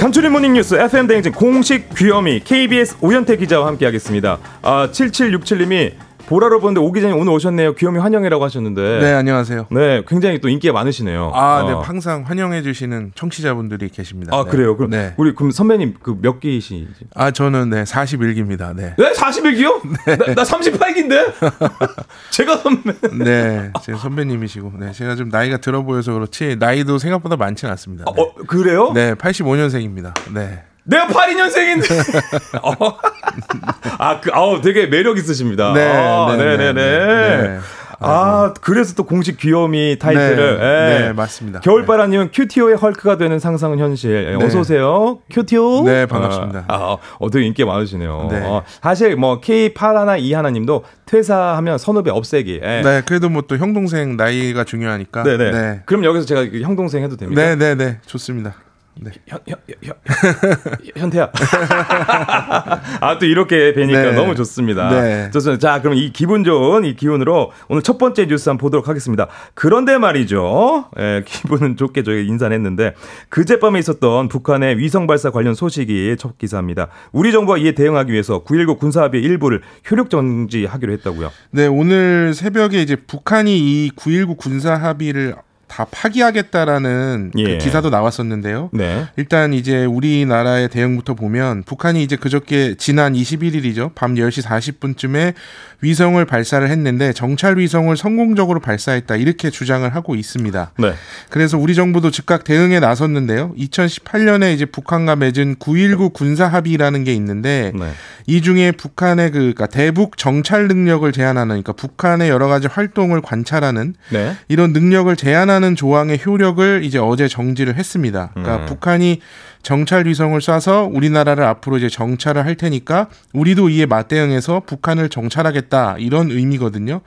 간추린 모닝뉴스 FM 대행진 공식 귀요미 KBS 오현태 기자와 함께하겠습니다. 아 7767님이 보라로 보는데 오기 전에 오늘 오셨네요. 귀요미 환영이라고 하셨는데. 네, 안녕하세요. 네, 굉장히 또 인기가 많으시네요. 아, 네, 어. 항상 환영해 주시는 청취자분들이 계십니다. 아 네. 그래요. 그럼 네. 우리 그럼 선배님 그 몇 기시지? 아, 저는 네, 41기입니다. 네. 네, 41기요? 나, 나 38기인데? 제가 선배. 네, 제 선배님이시고, 네, 제가 좀 나이가 들어 보여서 그렇지 나이도 생각보다 많지는 않습니다. 네, 어, 그래요? 네 85년생입니다. 네, 내가 82년생인데. 어. 아, 그, 아우, 되게 매력 있으십니다. 네, 아, 네, 네네네. 네, 네. 아, 그래서 또 공식 귀요미 타이틀을. 네, 예. 네, 맞습니다. 겨울바라님은 큐티오의 헐크가 되는 상상은 현실. 예, 네. 어서오세요. 큐티오. 네, 반갑습니다. 아, 아, 어, 되게 인기 많으시네요. 네. 어, 사실 뭐 K81 이하나님도 퇴사하면 선후배 없애기. 예. 네, 그래도 뭐 또 형 동생 나이가 중요하니까. 네네. 네, 그럼 여기서 제가 그형 동생 해도 됩니까? 네, 네, 네, 좋습니다. 네. 현, 현, 현, 현태야. 아, 또 이렇게 뵈니까 네. 너무 좋습니다. 네. 좋습니다. 자, 그럼 이 기분 좋은 이 기운으로 오늘 첫 번째 뉴스 한번 보도록 하겠습니다. 그런데 말이죠. 예, 기분은 좋게 저희 인사를 했는데 그제밤에 있었던 북한의 위성 발사 관련 소식이 첫 기사입니다. 우리 정부가 이에 대응하기 위해서 9.19 군사합의 일부를 효력 정지하기로 했다고요. 네, 오늘 새벽에 이제 북한이 이 9.19 군사 합의를 다 파기하겠다라는 그 예. 기사도 나왔었는데요. 네. 일단 이제 우리나라의 대응부터 보면 북한이 이제 그저께 지난 21일이죠. 밤 10시 40분쯤에 위성을 발사를 했는데 정찰 위성을 성공적으로 발사했다. 이렇게 주장을 하고 있습니다. 네. 그래서 우리 정부도 즉각 대응에 나섰는데요. 2018년에 이제 북한과 맺은 9.19 군사 합의라는 게 있는데 네. 이 중에 북한의 그 그러니까 대북 정찰 능력을 제한하는 그러니까 북한의 여러 가지 활동을 관찰하는 네. 이런 능력을 제한하는 조항의 효력을 이제 어제 정지를 했습니다. 그러니까 음. 북한이 정찰 위성을 쏴서 우리나라를 앞으로 이제 정찰을 할 테니까 우리도 이에 맞대응해서 북한을 정찰하겠다 이런 의미거든요.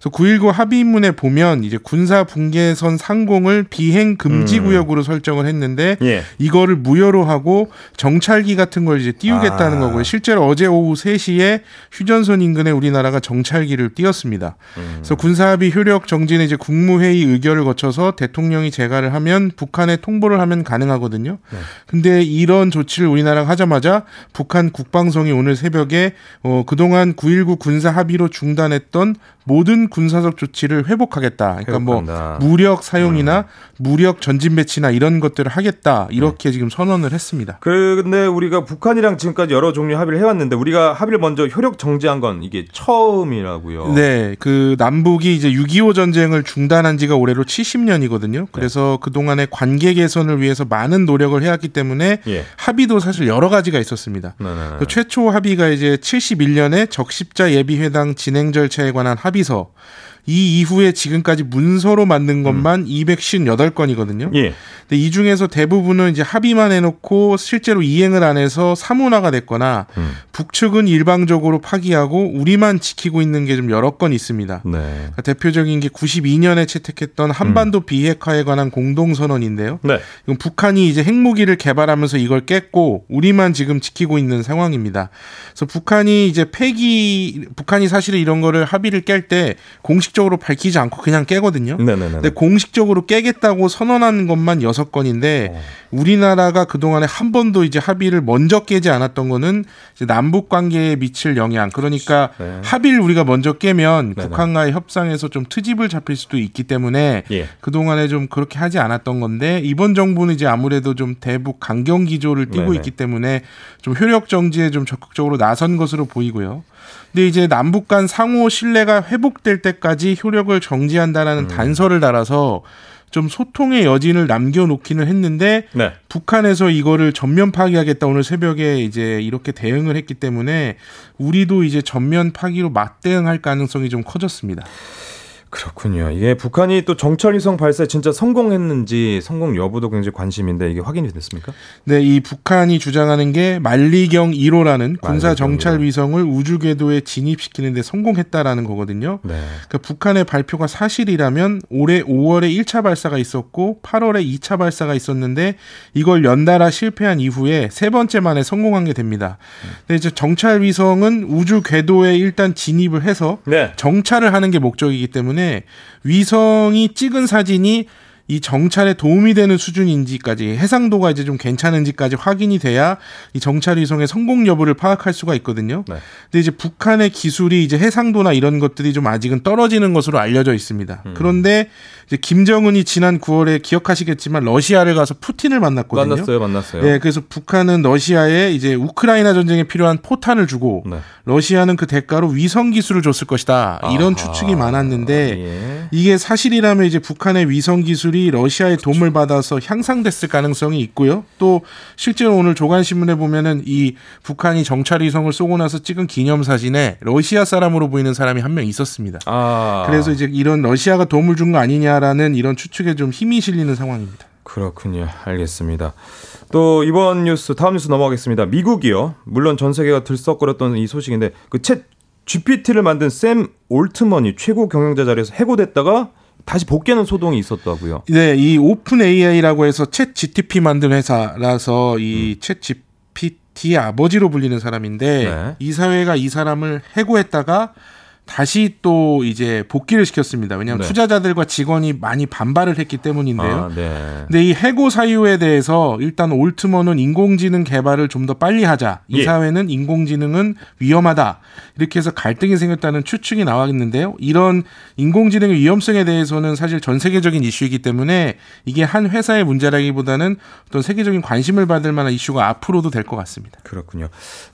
그래서 9.19 합의문에 보면 이제 군사 분계선 상공을 비행 금지 음. 구역으로 설정을 했는데 예. 이거를 무효로 하고 정찰기 같은 걸 이제 띄우겠다는 아. 거고요. 실제로 어제 오후 3시에 휴전선 인근에 우리나라가 정찰기를 띄웠습니다. 음. 그래서 군사합의 효력 정지는 이제 국무회의 의결을 거쳐서 대통령이 재가를 하면 북한에 통보를 하면 가능하거든요. 네. 근데 이런 조치를 우리나라가 하자마자 북한 국방성이 오늘 새벽에 어, 그동안 9.19 군사 합의로 중단했던 모든 군사적 조치를 회복하겠다. 그러니까 뭐 회복한다. 무력 사용이나 무력 전진 배치나 이런 것들을 하겠다. 이렇게 지금 선언을 했습니다. 그 근데 우리가 북한이랑 지금까지 여러 종류 합의를 해왔는데 우리가 합의를 먼저 효력 정지한 건 이게 처음이라고요. 네, 그 남북이 이제 6.25 전쟁을 중단한 지가 올해로 70년이거든요. 그래서 그 동안의 관계 개선을 위해서 많은 노력을 해왔기 때문에 예. 합의도 사실 여러 가지가 있었습니다. 네네. 그 최초 합의가 이제 71년에 적십자 예비회당 진행 절차에 관한 합의 서. 이 이후에 지금까지 문서로 만든 것만 258건이거든요. 예. 근데 이 중에서 대부분은 이제 합의만 해놓고 실제로 이행을 안 해서 사문화가 됐거나 음. 북측은 일방적으로 파기하고 우리만 지키고 있는 게 좀 여러 건 있습니다. 네. 그러니까 대표적인 게 92년에 채택했던 한반도 비핵화에 관한 공동선언인데요. 네. 이건 북한이 이제 핵무기를 개발하면서 이걸 깼고 우리만 지금 지키고 있는 상황입니다. 그래서 북한이 이제 폐기 북한이 사실은 이런 거를 합의를 깰 때 공식 적으로 밝히지 않고 그냥 깨거든요. 네네네. 근데 공식적으로 깨겠다고 선언한 것만 여섯 건인데 어. 우리나라가 그동안에 한 번도 이제 합의를 먼저 깨지 않았던 거는 이제 남북 관계에 미칠 영향. 그러니까 네. 합의를 우리가 먼저 깨면 네네. 북한과의 협상에서 좀 트집을 잡힐 수도 있기 때문에 예. 그동안에 좀 그렇게 하지 않았던 건데 이번 정부는 이제 아무래도 좀 대북 강경 기조를 띠고 네네. 있기 때문에 좀 효력 정지에 좀 적극적으로 나선 것으로 보이고요. 근데 이제 남북 간 상호 신뢰가 회복될 때까지 효력을 정지한다라는 음. 단서를 달아서 좀 소통의 여진을 남겨놓기는 했는데 네. 북한에서 이거를 전면 파기하겠다 오늘 새벽에 이제 이렇게 대응을 했기 때문에 우리도 이제 전면 파기로 맞대응할 가능성이 좀 커졌습니다. 그렇군요. 이게 북한이 또 정찰위성 발사에 진짜 성공했는지 성공 여부도 굉장히 관심인데 이게 확인이 됐습니까? 네, 이 북한이 주장하는 게 만리경 1호라는 군사 만리경 정찰 1호. 위성을 우주 궤도에 진입시키는데 성공했다라는 거거든요. 네. 그러니까 북한의 발표가 사실이라면 올해 5월에 1차 발사가 있었고 8월에 2차 발사가 있었는데 이걸 연달아 실패한 이후에 세 번째 만에 성공한 게 됩니다. 근데 이제 정찰 위성은 우주 궤도에 일단 진입을 해서 네. 정찰을 하는 게 목적이기 때문에 위성이 찍은 사진이 이 정찰에 도움이 되는 수준인지까지 해상도가 이제 좀 괜찮은지까지 확인이 돼야 이 정찰 위성의 성공 여부를 파악할 수가 있거든요. 네. 근데 이제 북한의 기술이 이제 해상도나 이런 것들이 좀 아직은 떨어지는 것으로 알려져 있습니다. 음. 그런데 이제 김정은이 지난 9월에 기억하시겠지만 러시아를 가서 푸틴을 만났거든요. 만났어요, 만났어요. 예, 그래서 북한은 러시아에 이제 우크라이나 전쟁에 필요한 포탄을 주고 네. 러시아는 그 대가로 위성 기술을 줬을 것이다. 이런 아하. 추측이 많았는데 예. 이게 사실이라면 이제 북한의 위성 기술이 러시아의 도움을 받아서 향상됐을 가능성이 있고요. 또 실제로 오늘 조간신문에 보면은 이 북한이 정찰 위성을 쏘고 나서 찍은 기념 사진에 러시아 사람으로 보이는 사람이 한 명 있었습니다. 아. 그래서 이제 이런 러시아가 도움을 준 거 아니냐라는 이런 추측에 좀 힘이 실리는 상황입니다. 그렇군요. 알겠습니다. 또 이번 뉴스 다음 뉴스 넘어가겠습니다. 미국이요. 물론 전 세계가 들썩거렸던 이 소식인데 그챗 GPT를 만든 샘 올트먼이 최고 경영자 자리에서 해고됐다가 다시 복귀하는 소동이 있었다고요. 네, 이 오픈 AI라고 해서 챗 GTP 만든 회사라서 이챗 GPT의 아버지로 불리는 사람인데 네. 이 사회가 이 사람을 해고했다가 다시 또 이제 복귀를 시켰습니다. 왜냐하면 네. 투자자들과 직원이 많이 반발을 했기 때문인데요. 아, 네. 근데 이 해고 사유에 대해서 일단 올트먼은 인공지능 개발을 좀 더 빨리 하자. 이 예. 사회는 인공지능은 위험하다. 이렇게 해서 갈등이 생겼다는 추측이 나왔는데요. 이런 인공지능의 위험성에 대해서는 사실 전 세계적인 이슈이기 때문에 이게 한 회사의 문제라기보다는 어떤 세계적인 관심을 받을 만한 이슈가 앞으로도 될 것 같습니다. 그렇군요.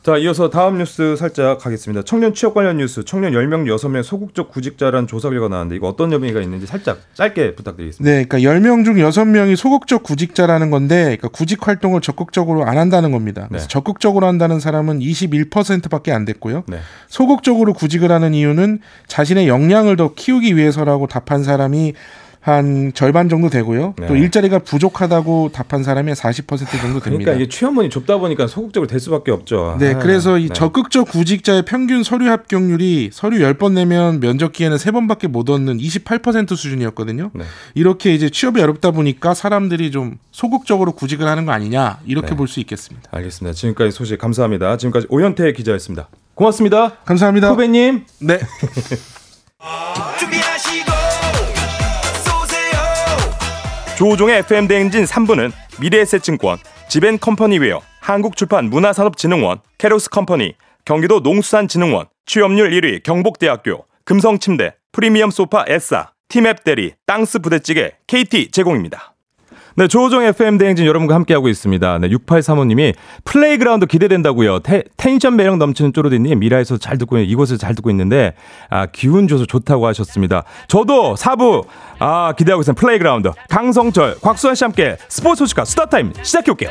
자, 이어서 다음 뉴스 살짝 가겠습니다. 청년 취업 관련 뉴스. 청년 10명 6명 소극적 구직자라는 조사 결과 나왔는데 이거 어떤 의미가 있는지 살짝 짧게 부탁드리겠습니다. 네, 그러니까 10명 중 6명이 소극적 구직자라는 건데 그러니까 구직 활동을 적극적으로 안 한다는 겁니다. 그래서 네. 적극적으로 한다는 사람은 21%밖에 안 됐고요. 네. 소극적으로 구직을 하는 이유는 자신의 역량을 더 키우기 위해서라고 답한 사람이 한 절반 정도 되고요. 네. 또 일자리가 부족하다고 답한 사람이 40% 정도 됩니다. 그러니까 이게 취업문이 좁다 보니까 소극적으로 될 수밖에 없죠. 네, 아, 그래서 이 네. 적극적 구직자의 평균 서류 합격률이 서류 10번 내면 면접 기회는 3번밖에 못 얻는 28% 수준이었거든요. 네. 이렇게 이제 취업이 어렵다 보니까 사람들이 좀 소극적으로 구직을 하는 거 아니냐 이렇게 네. 볼수 있겠습니다. 알겠습니다. 지금까지 소식 감사합니다. 지금까지 오현태 기자였습니다. 고맙습니다. 감사합니다. 후배님. 네. 조우종의 FM 대행진 3부는 미래에셋증권, 지벤컴퍼니웨어, 한국출판문화산업진흥원, 캐로스 컴퍼니, 경기도 농수산진흥원, 취업률 1위 경복대학교, 금성침대, 프리미엄 소파 S사, 티맵 대리, 땅스 부대찌개, KT 제공입니다. 네, 조우종 FM 대행진 여러분과 함께하고 있습니다. 네, 6835님이 플레이그라운드 기대된다고요. 테- 텐션 매력 넘치는 쪼르디님 미라에서 잘 듣고 있- 이곳에서 잘 듣고 있는데 아, 기운 줘서 좋다고 하셨습니다. 저도 4부 아, 기대하고 있습니다. 플레이그라운드 강성철, 곽수산 씨 함께 스포츠 소식과 수다 타임 시작해 볼게요.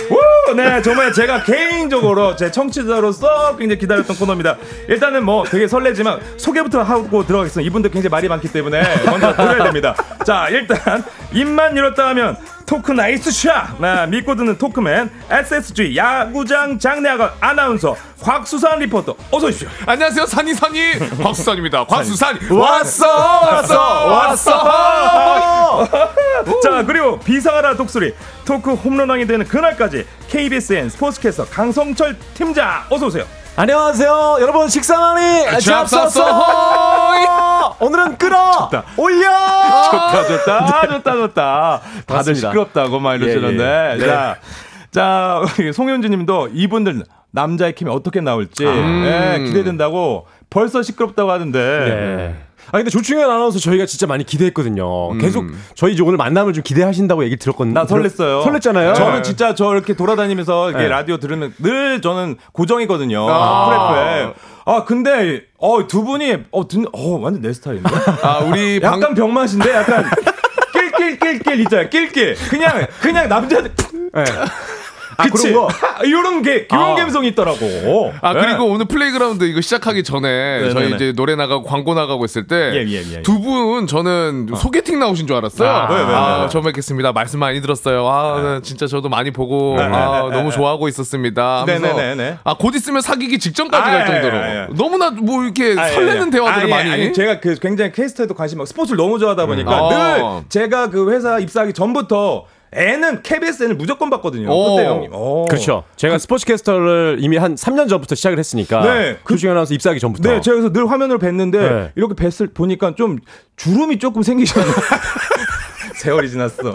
네, 정말 제가 개인적으로 제 청취자로서 굉장히 기다렸던 코너입니다. 일단은 뭐 되게 설레지만 소개부터 하고 들어가겠습니다. 이분들 굉장히 말이 많기 때문에 먼저 들어야 됩니다. 자, 일단 입만 열었다 하면 토크 nice shot! 네, 믿고 듣는 토크맨 SSG 야구장 장내아가 아나운서 곽수산 리포터 어서 오십시오. 안녕하세요, 산이 산이 곽수산입니다. 곽수산 왔어 왔어 왔어 자 그리고 비상하라 독수리 토크 홈런왕이 되는 그날까지 KBSN 스포츠캐스터 강성철 팀장 어서 오세요 안녕하세요, 여러분 식사하니 아, 잡쌌어. 오늘은 끌어 올려. 좋다 좋다 좋다 좋다 다들. 시끄럽다고 막 이러시는데 예, 예. 네. 자, 자 송현주님도 이분들 남자의 캠이 어떻게 나올지 음. 예, 기대된다고 벌써 시끄럽다고 하는데 네. 아 근데 조충현 아나운서 저희가 진짜 많이 기대했거든요. 음. 계속 저희 이제 오늘 만남을 좀 기대하신다고 얘기 들었거든요. 나 설렜어요. 설렜잖아요. 저는 진짜 저 이렇게 돌아다니면서 이렇게 네. 라디오 들으면 늘 저는 고정이거든요. 아. 프레프에. 아 근데 어 두 분이 어, 듣, 어 완전 내 스타일인데. 아, 우리 방 약간 병맛인데 약간 낄낄낄낄 있잖아요. 낄낄. 그냥 그냥 남자들. 네. 아, 그치? 그런 거. 이런 게 이런 아. 감성이 있더라고. 아 네. 그리고 오늘 플레이그라운드 이거 시작하기 전에 저희 네네네. 이제 노래 나가고 광고 나가고 있을 예, 예, 예, 예. 때두분 저는 소개팅 나오신 줄 알았어요. 아, 왜, 왜, 왜, 아, 왜? 처음 뵙겠습니다. 말씀 많이 들었어요. 아 네, 진짜 저도 많이 보고 네, 아, 네, 네, 너무 네. 좋아하고 있었습니다. 하면서 네네네네. 아곧 있으면 사귀기 직전까지 아, 갈 예, 정도로 예, 예. 너무나 뭐 이렇게 아, 예, 설레는 예. 대화들을 많이. 아니, 제가 그 굉장히 캐스터에도 관심 많고 스포츠를 너무 좋아하다 보니까 음. 늘 어. 제가 그 회사 입사하기 전부터 애는 KBSN을 무조건 봤거든요. 오. 그때 형님. 어. 그렇죠. 제가 스포츠캐스터를 이미 한 3년 전부터 시작을 했으니까. 네. 그- 조충현 아나운서 입사하기 전부터. 네, 제가 그래서 늘 화면으로 뵀는데 네. 이렇게 뵀을 보니까 좀 주름이 조금 생기셨네요. 세월이 지났어.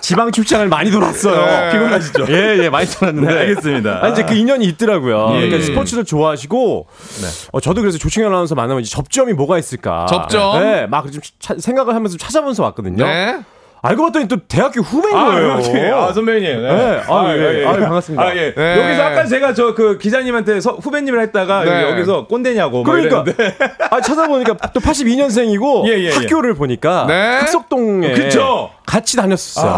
지방 출장을 많이 돌았어요. 네. 피곤하시죠? 예, 예, 많이 돌았는데. 네, 알겠습니다. 아, 이제 그 인연이 있더라고요. 예, 그러니까 예. 스포츠를 좋아하시고, 어, 저도 그래서 조충현 아나운서 만나면 이제 접점이 뭐가 있을까. 접점? 네, 막 좀 생각을 하면서 찾아보면서 왔거든요. 네. 알고 봤더니 또 대학교 후배인 아, 거예요. 그렇지. 아, 선배님. 네. 네. 아, 예. 아, 반갑습니다. 아, 예. 네. 여기서 아까 제가 저 그 기자님한테 서- 후배님을 했다가 네. 여기서 꼰대냐고. 막 그러니까. 아, 찾아보니까 또 82년생이고 예, 예, 예. 학교를 보니까 네. 흑석동에 그쵸. 같이 다녔었어요.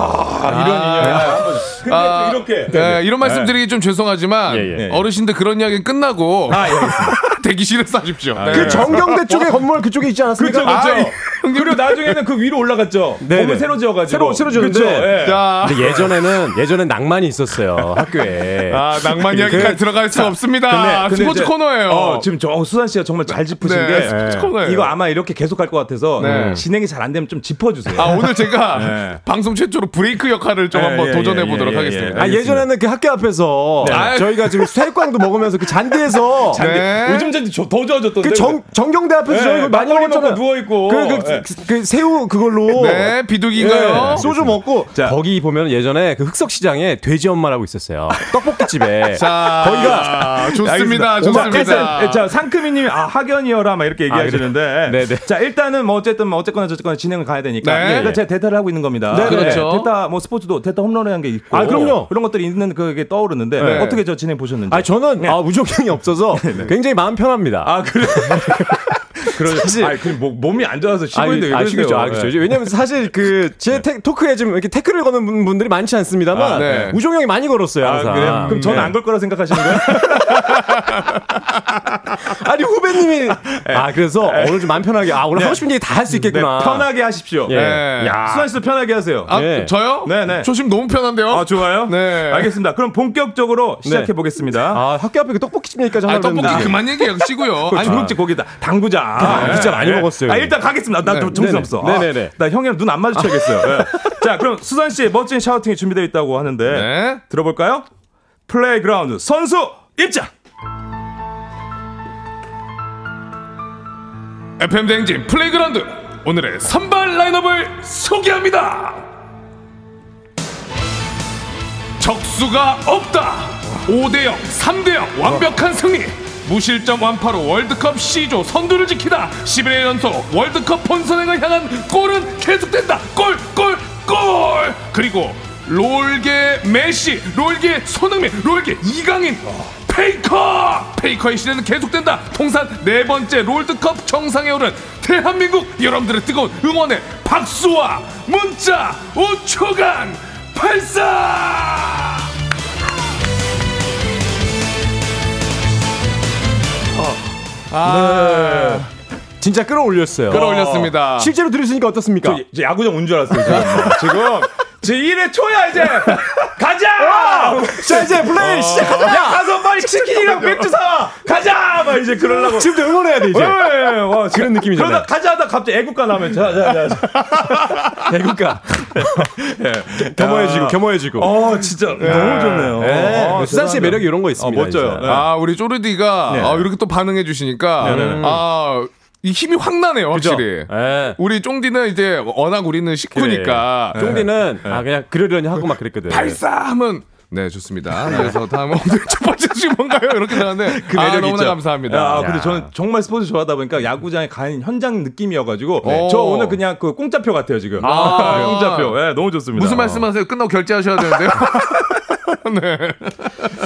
아, 이런 인연. 근데 아, 또 이렇게. 네, 이런 말씀 드리기 좀 죄송하지만 예, 예. 어르신들 그런 이야기는 끝나고 아, 예. 대기실에서 하십시오. 네. 그 정경대 쪽에 건물 그쪽에 있지 않았습니까? 그쵸, 그쵸. 아, 그리고 나중에는 그 위로 올라갔죠. 네, 네. 새로 지어가지고. 새로 새로 지었는데 그쵸? 예. 자. 근데 예전에는 예전엔 낭만이 있었어요 학교에. 아, 낭만 이야기까지 들어갈 수 없습니다. 스포츠 이제, 코너예요. 어, 지금 저 수산 씨가 정말 잘 짚으신 네, 게 스포츠 코너예요. 이거 아마 이렇게 계속 할것 같아서 네. 진행이 잘 안 되면 좀 짚어주세요. 아, 오늘 제가 네. 방송 최초로 브레이크 역할을 좀 예, 한번 예, 도전해 예, 보도록 예, 예, 하겠습니다. 예. 아 예전에는 그 학교 앞에서 네. 아, 저희가 지금 새우깡도 먹으면서 그 잔디에서 잔디. 네. 요즘 잔디 저- 더 좋아졌던데. 그 정, 정경대 앞에서 네, 저희 많이 먹었잖아요. 먹고 누워 있고. 그, 그, 네. 그, 그 새우 그걸로. 네, 비둘기인가요? 예, 소주 먹고 자. 거기 보면 예전에 그 흑석 시장에 돼지 엄마라고 있었어요. 떡볶이 집에. 자, 거기가 좋습니다. 자, 좋습니다. 자, 상크미님이 아 학연이어라 막 이렇게 얘기하시는데. 네, 네. 자, 일단은 뭐 어쨌든 뭐 어쨌거나 저쨌거나 진행을 가야 되니까. 네. 일단 제가 대타를 하고 있는 겁니다. 네, 그렇죠. 대타 뭐 스포츠도 대타 홈런이라는 게 있고. 아, 그럼요. 그런 것들이 있는 그게 떠오르는데 네. 어떻게 저 진행 보셨는지. 아 저는 아, 우정형이 없어서 굉장히 마음 편합니다. 아 그래. 그런 사실- 아니 그 뭐, 몸이 안 좋아서 쉬고 아, 있는데 왜 아? 쉬죠. 아, 그렇죠. 네. 왜냐면 사실 그제 토크에 좀 이렇게 태클을 거는 분- 분들이 많지 않습니다만 아, 네. 우종 형이 많이 걸었어요. 아, 항상. 그래? 그럼 저는 네. 안걸 거라 생각하시는 거예요? 아니 후배님이 아 그래서 오늘 좀 마음 편하게 아 오늘 네. 하고 싶은 얘기 다 할수 네, 있겠구나. 편하게 하십시오. 예. 네. 야. 수환 씨도 편하게 하세요. 아, 네. 저요? 네네. 저 지금 너무 편한데요? 아, 좋아요? 네. 알겠습니다. 그럼 본격적으로 시작해 보겠습니다. 아 학교 앞에 그 떡볶이집 얘기까지 아, 하려고 떡볶이 했는데. 그만 얘기하시고요. 그 중국집 거기다 당구장. 아, 진짜 많이 먹었어요. 아, 일단 가겠습니다. 나좀 네. 정신 없어. 네네. 아, 네네네. 나 형이랑 눈 안 마주쳐야겠어요. 예. 자, 그럼 수산 씨의 멋진 샤우팅이 준비되어 있다고 하는데 네. 들어볼까요? 플레이그라운드 선수 입장. FM 대행진 플레이그라운드 오늘의 선발 라인업을 소개합니다. 적수가 없다. 5대 0, 3대 0 완벽한 승리. 무실점 완파로 월드컵 C조 선두를 지키다 11회 연속 월드컵 본선행을 향한 골은 계속된다. 골, 골, 골. 그리고 롤계 메시, 롤계 손흥민, 롤계 이강인. 페이커! 페이커의 시대는 계속된다. 통산 네 번째 롤드컵 정상에 오른 대한민국 여러분들의 뜨거운 응원의 박수와 문자 5초간 발사! 아, 진짜 끌어올렸어요. 끌어올렸습니다. 실제로 들으시니까 어떻습니까? 저, 저 야구장 온 줄 알았어요. 지금. 지금 제 1회 초야 이제. 가자! 자 이제 플레이 시작하자. 야 가서 빨리 치킨이랑 맥주 사. 가자! 막 이제 그러려고. 지금도 응원해야 돼 이제. 예, 예, 예. 와, 그런 느낌이잖아요. 그러다 가자 하다 갑자기 애국가 나면 자, 자, 자. 애국가. 예. 겸허해지고 야. 겸허해지고. 어, 진짜 너무 좋네요. 네. 아, 수산 씨의. 매력이 이런 거 있습니다. 어, 멋져요. 네. 아, 우리 쪼르디가 네. 아, 이렇게 또 반응해 주시니까 네, 네. 아, 이 힘이 확 나네요, 확실히. 예. 우리 쫑디는 이제 워낙 우리는 식구니까 쫑디는 아 그냥 그러려니 하고 막 그랬거든. 발사 하면 네 좋습니다. 그래서 다음 오늘 첫 번째 질문 뭔가요? 이렇게 나왔는데 그 아, 매력이 너무나 있죠. 감사합니다. 아, 근데 저는 정말 스포츠 좋아하다 보니까 야구장에 간 현장 느낌이어가지고 네. 저 오. 오늘 그냥 그 공짜표 같아요 지금. 아. 공짜표. 예, 너무 좋습니다. 무슨 말씀하세요? 끝나고 결제하셔야 되는데요. 네.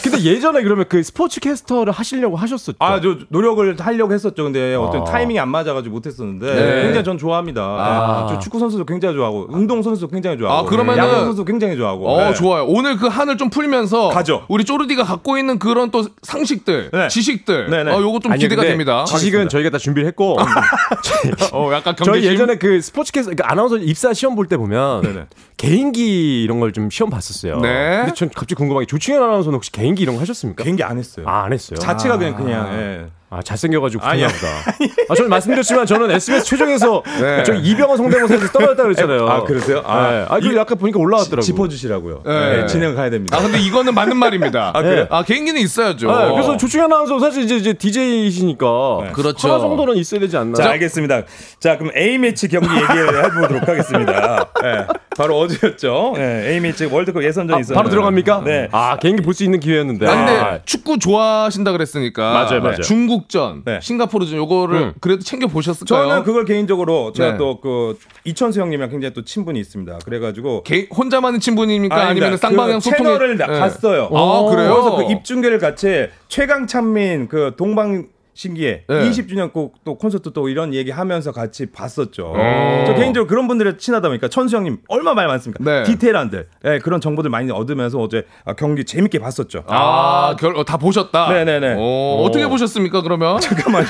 근데 예전에 그러면 그 스포츠 캐스터를 하시려고 하셨었죠. 아, 저 노력을 하려고 했었죠. 근데 어떤 아. 타이밍이 안 맞아가지고 못했었는데 네. 굉장히 전 좋아합니다. 아. 저 축구 선수도 굉장히 좋아하고 운동 선수도 굉장히 좋아하고 아, 그러면은- 야구 선수도 굉장히 좋아하고. 어 네. 좋아요. 오늘 그 한을 좀 풀면서 가죠. 우리 쪼르디가 갖고 있는 그런 또 상식들, 네. 지식들, 네, 네. 어 요거 좀 아니, 기대가 됩니다. 지식은 저희가 다 준비를 했고. 어 약간 경계심. 저희 예전에 그 스포츠 캐스터, 그 아나운서 입사 시험 볼 때 보면 네네. 개인기 이런 걸 좀 시험 봤었어요. 네. 근데 전 갑자기 궁금한 게 조충현 아나운서는 혹시 개인기 이런 거 하셨습니까? 개인기 안 했어요. 아, 안 했어요. 자체가 그냥 그냥 예. 아, 잘생겨가지고 아니야. 그런가 보다. 아, 저는 말씀드렸지만 저는 SBS 최종에서 네. 저 이병헌 성대모사에서 떨어졌다 그랬잖아요. 아, 그러세요? 아. 아, 네. 아, 그 약간 보니까 올라왔더라고요. 짚어주시라고요. 네. 네, 진행 가야 됩니다. 아 근데 이거는 맞는 말입니다. 아, 그래요? 아 개인기는 있어야죠. 네, 그래서 조충현 아나운서 사실 이제, 이제 DJ이시니까 네. 그렇죠. 하나 정도는 있어야 되지 않나. 자, 알겠습니다. 자, 그럼 A매치 경기 얘기를 해보도록 하겠습니다. 예, 바로 어제였죠. 예, A매치 월드컵 예선전이 아, 있었는데. 바로 들어갑니까? 네. 아, 개인기 볼 수 있는 기회였는데. 아, 근데 아, 축구 좋아하신다 그랬으니까 맞아요, 맞아요. 중국 전, 네. 싱가포르전 요거를 음. 그래도 챙겨 보셨을까요? 저는 그걸 개인적으로 제가 네. 또그 이천수 형님이랑 굉장히 또 친분이 있습니다. 그래가지고 개- 혼자만의 친분입니까? 아닙니다. 아니면 쌍방향 그 소통이 채널을 나- 네. 갔어요. 아 그래요? 그래서 그 입중계를 같이 최강찬민 그 동방 신기에 네. 20주년 꼭또 콘서트 또 이런 얘기 하면서 같이 봤었죠. 오. 저 개인적으로 그런 분들이 친하다 보니까 천수 형님 얼마 말 많습니까? 네. 디테일한데 예, 그런 정보들 많이 얻으면서 어제 아, 경기 재밌게 봤었죠. 아, 결, 어, 다 보셨다? 네네네. 오, 어떻게 보셨습니까, 그러면? 잠깐만요.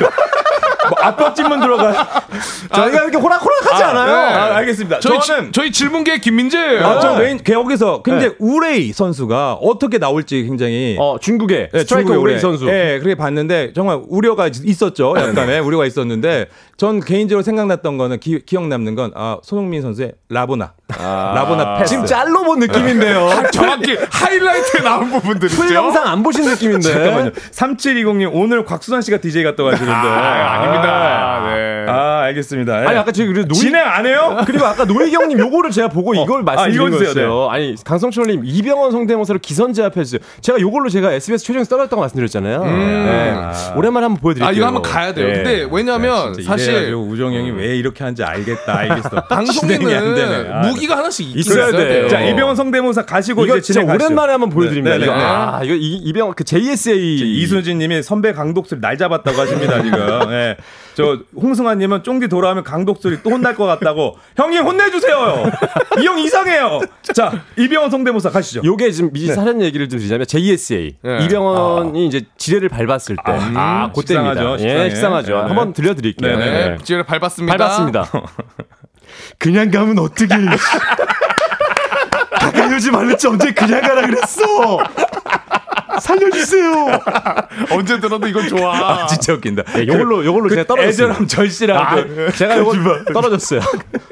뭐, 압박 질문 들어가. 저희가 이렇게 호락호락하지 않아요. 네. 아, 알겠습니다. 저희, 저는 지- 저희 질문계 김민재예요. 아, 저 메인 개혁에서 굉장히 우레이 선수가 어떻게 나올지 굉장히 어, 중국의 네, 스트라이커 중국의 우레이 선수. 네, 그렇게 봤는데 정말 우려가 있- 있었죠. 약간의 우려가 있었는데 전 개인적으로 생각났던 거는 기, 억 남는 건 아, 손흥민 선수의 라보나. 라보나 패스. 지금 짤로 본 느낌인데요. 정확히 하이라이트에 나온 부분들 있죠. full 영상 안 보신 느낌인데. 잠깐만요. 3720님 오늘 곽수산 씨가 DJ가 떠가시는데. 아, 아닙니다. 네. 아, 알겠습니다. 아니 아까 그래도 노이 진행 안 해요? 그리고 아까 노희경님 요거를 제가 보고 이걸 말씀드린. 거였어요. 아니 강성철님 이병헌 성대모사로 기선제압 해주세요. 제가 요걸로 제가 SBS 최종에서 떨어졌다고 말씀드렸잖아요. 네. 오랜만에 한번 보여드릴게요. 아, 이거 한번 가야 돼요. 네. 근데 왜냐면 진짜 사실 우정 형이 왜 이렇게 하는지 알겠다, 알겠어. 진행이 안 되네. 방송에는 아, 무기가 하나씩 있- 있어야 돼요. 돼요. 자, 이병헌 성대모사 가시고 이거 이제 진짜 진행하시죠. 오랜만에 한번 보여드립니다. 네, 네, 이거 네. 아 이거 이- 이병헌 그 JSA 이순진님이 선배 강독술 날 잡았다고 하십니다 지금. 예. 저 홍승환님은 쫑디 돌아오면 강독술이 또 혼날 것 같다고. 형님 혼내주세요. 이 형 이상해요. 자 이병헌 성대모사 가시죠. 요게 지금 미지 사전 얘기를 좀 드리자면 JSA 네. 이병헌이 이제 지뢰를 밟았을 때 아, 그때입니다. 식상하죠, 예, 식상해. 식상하죠. 네. 한번 들려드릴게요. 네, 네, 지뢰를 밟았습니다. 밟았습니다. 그냥 가면 어떻게? 가까이 오지 말랬지 언제 그냥 가라 그랬어. 살려주세요. 언제 들어도 이건 좋아. 진짜 웃긴다. 네, 요걸로 요걸로 제가 떨어졌어요. 애절함 절실함. 아, 제가 요거 떨어졌어요.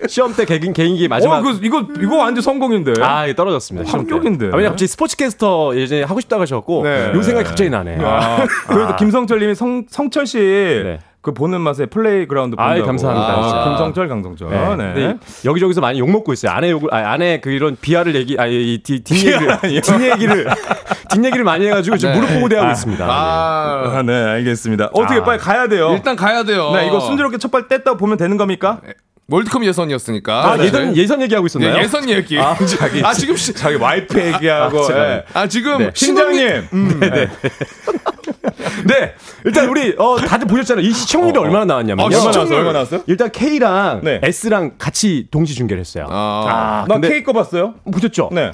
시험 때 개인 개인기 마지막. 어, 그, 이거 이거 완전 성공인데. 아, 이게 떨어졌습니다. 합격인데. 아, 왜냐 갑자기 스포츠캐스터 예전에 하고 싶다고 하셔갖고 네. 요 생각이 갑자기 나네. 아, 그래도 김성철님이 성 성철 씨. 네. 그 보는 맛에 플레이그라운드 본다고. 아이, 감사합니다, 아. 김성철, 강성철. 네. 네. 근데 여기저기서 많이 욕 먹고 있어요. 아내 욕을, 아, 아내 그 이런 비하를 얘기, 아, 이 뒤, 뒷얘기를, 아니요. 뒷얘기를, 뒷 얘기를 많이 해가지고 지금 네. 무릎 보고 대하고 아. 있습니다. 아, 아, 네, 알겠습니다. 어떻게 아. 빨리 가야 돼요. 일단 가야 돼요. 네, 이거 순조롭게 첫발 뗐다 보면 되는 겁니까? 월드컵 예선이었으니까. 아, 예선, 예선 얘기하고 있었나요? 네, 예선 얘기. 아, 자기, 아, 지금 시, 자기 와이프 얘기하고. 아, 예. 아, 지금 네. 신장님. 네. 네. 일단 우리, 어, 다들 보셨잖아요. 이 시청률이 얼마나 나왔냐면요. 어, 얼마 시청률. 나왔어요? 얼마 나왔어요? 일단 K랑 네. S랑 같이 동시 중계를 했어요. 아, 나 근데 K 거 봤어요? 보셨죠? 네.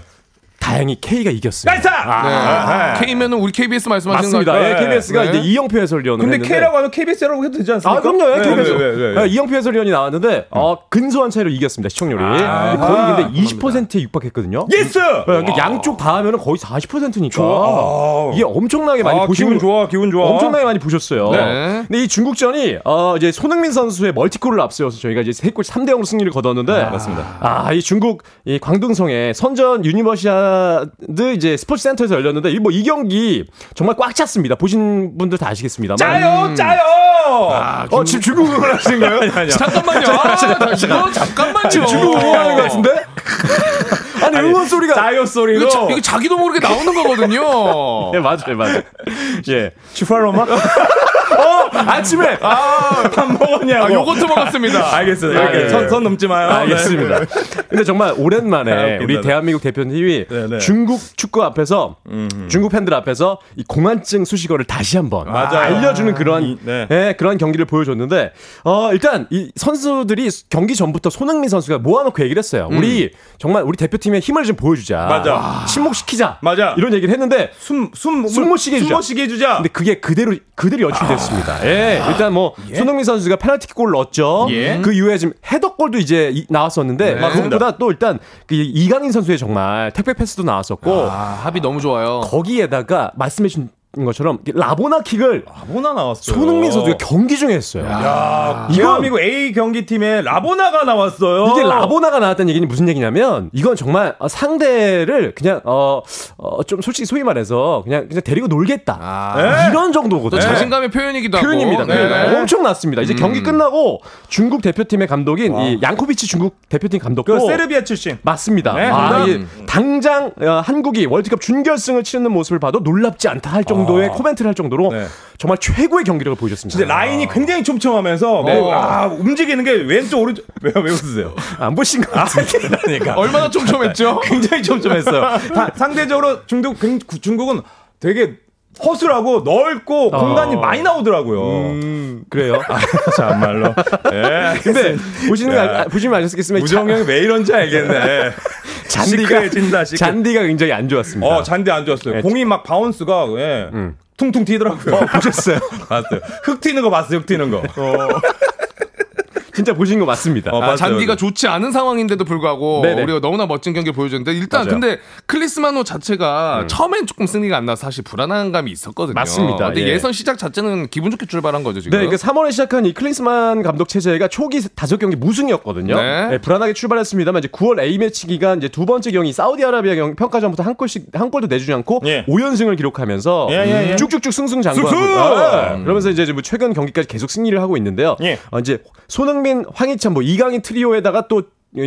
다행히 K가 이겼어요. Nice! 네. K면은 우리 KBS 말씀하시는 맞습니다. 거 예, KBS가 네. 이제 이영표 해설위원을 근데 했는데 K라고 하면 KBS라고 해도 되지 않습니까? 아, 그럼요. 예, 네, KBS. 네, 네, 네, 네. 예, 이영표 해설위원이 나왔는데, 어, 근소한 차이로 이겼습니다, 시청률이. 아, 거의 근데 20%에 육박했거든요. Yes! 예, 그러니까 양쪽 다 하면 거의 40%니까. 좋아. 이게 엄청나게 많이 아, 보시는 기분 좋아, 기분 좋아. 엄청나게 많이 보셨어요. 네. 근데 이 중국전이 어 이제 손흥민 선수의 멀티골을 앞세워서 저희가 이제 세골 3대 0으로 승리를 거뒀는데 맞습니다. 아, 이 중국 이 광둥성의 선전 유니버시아 드 이제 스포츠 센터에서 열렸는데 이 뭐 이 경기 정말 꽉 찼습니다. 보신 분들 다 아시겠습니다만. 짜요, 짜요! 어, 지금 중국 응원 하시는 거예요? 아니, 아니. 잠깐만요. 아, 잠깐만요. 지금 중국 응원하는 것 같은데? 아니, 응원 소리가. 짜요 소리로. 이거, 자, 이거 자기도 모르게 나오는 거거든요. 예, 맞아요, 맞아요. 예. 슈퍼로마? 어, 아침에. 아, 밥 먹었냐고. 아, 요거트 먹었습니다. 알겠어요. 아, 이렇게 예. 선, 선 넘지 마요. 알겠습니다. 네. 근데 정말 아, 오랜만에 웃긴다, 우리 네. 대한민국 대표팀이 네, 네. 중국 축구 앞에서 중국 팬들 앞에서 이 공안증 수식어를 다시 한번 맞아요. 알려주는 그런 이- 네. 예, 그런 경기를 보여줬는데 어 일단 이 선수들이 경기 전부터 손흥민 선수가 모아놓고 얘기를 했어요. 우리 정말 우리 대표팀의 힘을 좀 보여주자. 음. 맞아. 침묵시키자. 맞아. 이런 얘기를 했는데 숨, 숨, 숨 못 쉬게 해주자. 숨 못 쉬게 해주자. 근데 그게 그대로 그대로 연출됐 습니다. 예, 일단 뭐 손흥민 선수가 페널티골 넣었죠. 예. 그 이후에 지금 헤더골도 이제 이- 나왔었는데 네. 그것보다 또 일단 그 이강인 선수의 정말 택배 패스도 나왔었고 아, 합이 너무 좋아요. 거기에다가 말씀해주신 것처럼 라보나 킥을 라보나 나왔어요. 손흥민 선수가 경기 중에 했어요. 야, 이건- 대한민국 A 경기 팀에 라보나가 나왔어요. 이게 라보나가 나왔다는 얘기는 무슨 얘기냐면 이건 정말 어, 상대를 그냥 어좀 솔직히 소위 말해서 그냥 그냥 데리고 놀겠다 아. 이런 또 정도거든요. 자신감의 표현이기도 하고. 표현입니다. 네. 표현. 엄청 났습니다. 이제 경기 음. 끝나고 중국 대표팀의 감독인 이 양코비치 중국 대표팀 감독도 그 세르비아 출신. 맞습니다. 네, 아, 감독. 이게 당장 어, 한국이 월드컵 준결승을 치르는 모습을 봐도 놀랍지 않다 할 정도 의 코멘트를 할 정도로 네. 정말 최고의 경기력을 보여줬습니다. 진짜 라인이 굉장히 촘촘하면서 네. 뭐, 아, 움직이는 게 왼쪽 오른쪽 왜, 왜 웃으세요? 안 보신 것 같은데. 그러니까 얼마나 촘촘했죠? 굉장히 촘촘했어요. 다- 상대적으로 중국 굉- 중국은 되게 허술하고 넓고 공간이 많이 나오더라고요. 그래요. 아, 참말로. 예. 근데 보시는 거 야. 알- 보시면 아시겠지만 우정 형이 왜 이런지 알겠네. 잔디가 시크해. 잔디가 굉장히 안 좋았습니다. 어, 잔디 안 좋았어요. 네. 공이 막 바운스가 예. 퉁퉁 튀더라고요. 어, 보셨어요? 봤어요. 흙 튀는 거 봤어요. 흙 튀는 거. 진짜 보신 거 맞습니다. 어, 아. 잔디가 좋지 않은 상황인데도 불구하고 네네. 우리가 너무나 멋진 경기를 보여줬는데 일단 맞아요. 근데 클린스만호 자체가 처음엔 조금 승리가 안 나서 사실 불안한 감이 있었거든요. 맞습니다. 근데 예. 예. 선 시작 자체는 기분 좋게 출발한 거죠 지금. 네, 그 3월에 시작한 이 클린스만 감독 체제가 초기 다섯 경기 무승이었거든요. 네. 네, 불안하게 출발했습니다만 이제 9월 A 매치 기간 이제 두 번째 경기 사우디아라비아 경 평가전부터 한 골씩 한 골도 내주지 않고 예. 5연승을 기록하면서 예, 예, 예. 쭉쭉쭉 승승장구하고 승승! 아, 그러면서 이제 뭐 최근 경기까지 계속 승리를 하고 있는데요. 예. 어, 이제 손흥민, 황희찬 뭐 이강인 트리오에다가 또이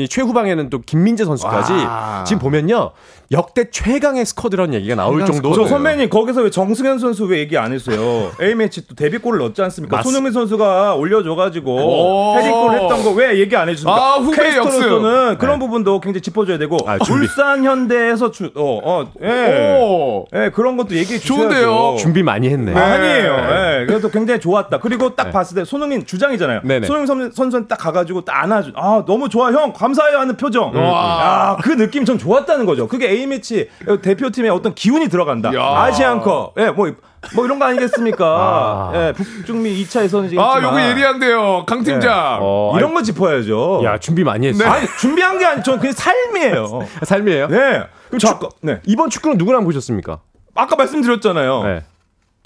최후방에는 또 김민재 선수까지 와. 지금 보면요 역대 최강의 스쿼드라는 얘기가 나올 정도로 저 선배님 거기서 왜 정승현 선수 왜 얘기 안 했어요? A 매치 또 데뷔골을 넣었지 않습니까? 맞습- 손흥민 선수가 올려줘가지고 오. 헤딩골 했던 거 왜 얘기 안 해주십니까? 아, 후배 캐스터로서는 그런 부분도 굉장히 짚어줘야 되고 아. 울산 현대에서 주, 어, 어, 예, 오. 예, 그런 것도 얘기해 주셔야죠. 좋은데요. 준비 많이 했네. 네. 아니에요. 예, 그래서 굉장히 좋았다. 그리고 딱 봤을 때 손흥민 주장이잖아요. 네네. 손흥민 선- 선수는 딱 가가지고 딱 안아주. 아 너무 좋아 형 감사해요 하는 표정. 와. 야, 그 느낌 전 좋았다는 거죠. 그게 A 매치 대표팀에 어떤 기운이 들어간다. 야. 아시안컵. 예, 뭐. 뭐 이런 거 아니겠습니까? 아. 예, 북중미 2차에서는 지금 아 요거 예리한데요, 강 팀장. 어, 이런 거 짚어야죠. 야 준비 많이 했어. 요 아니 준비한 게 아니, 전 그냥 삶이에요. 삶이에요. 네. 그럼 자, 저, 네. 이번 축구는 누구랑 보셨습니까? 아까 말씀드렸잖아요. 네.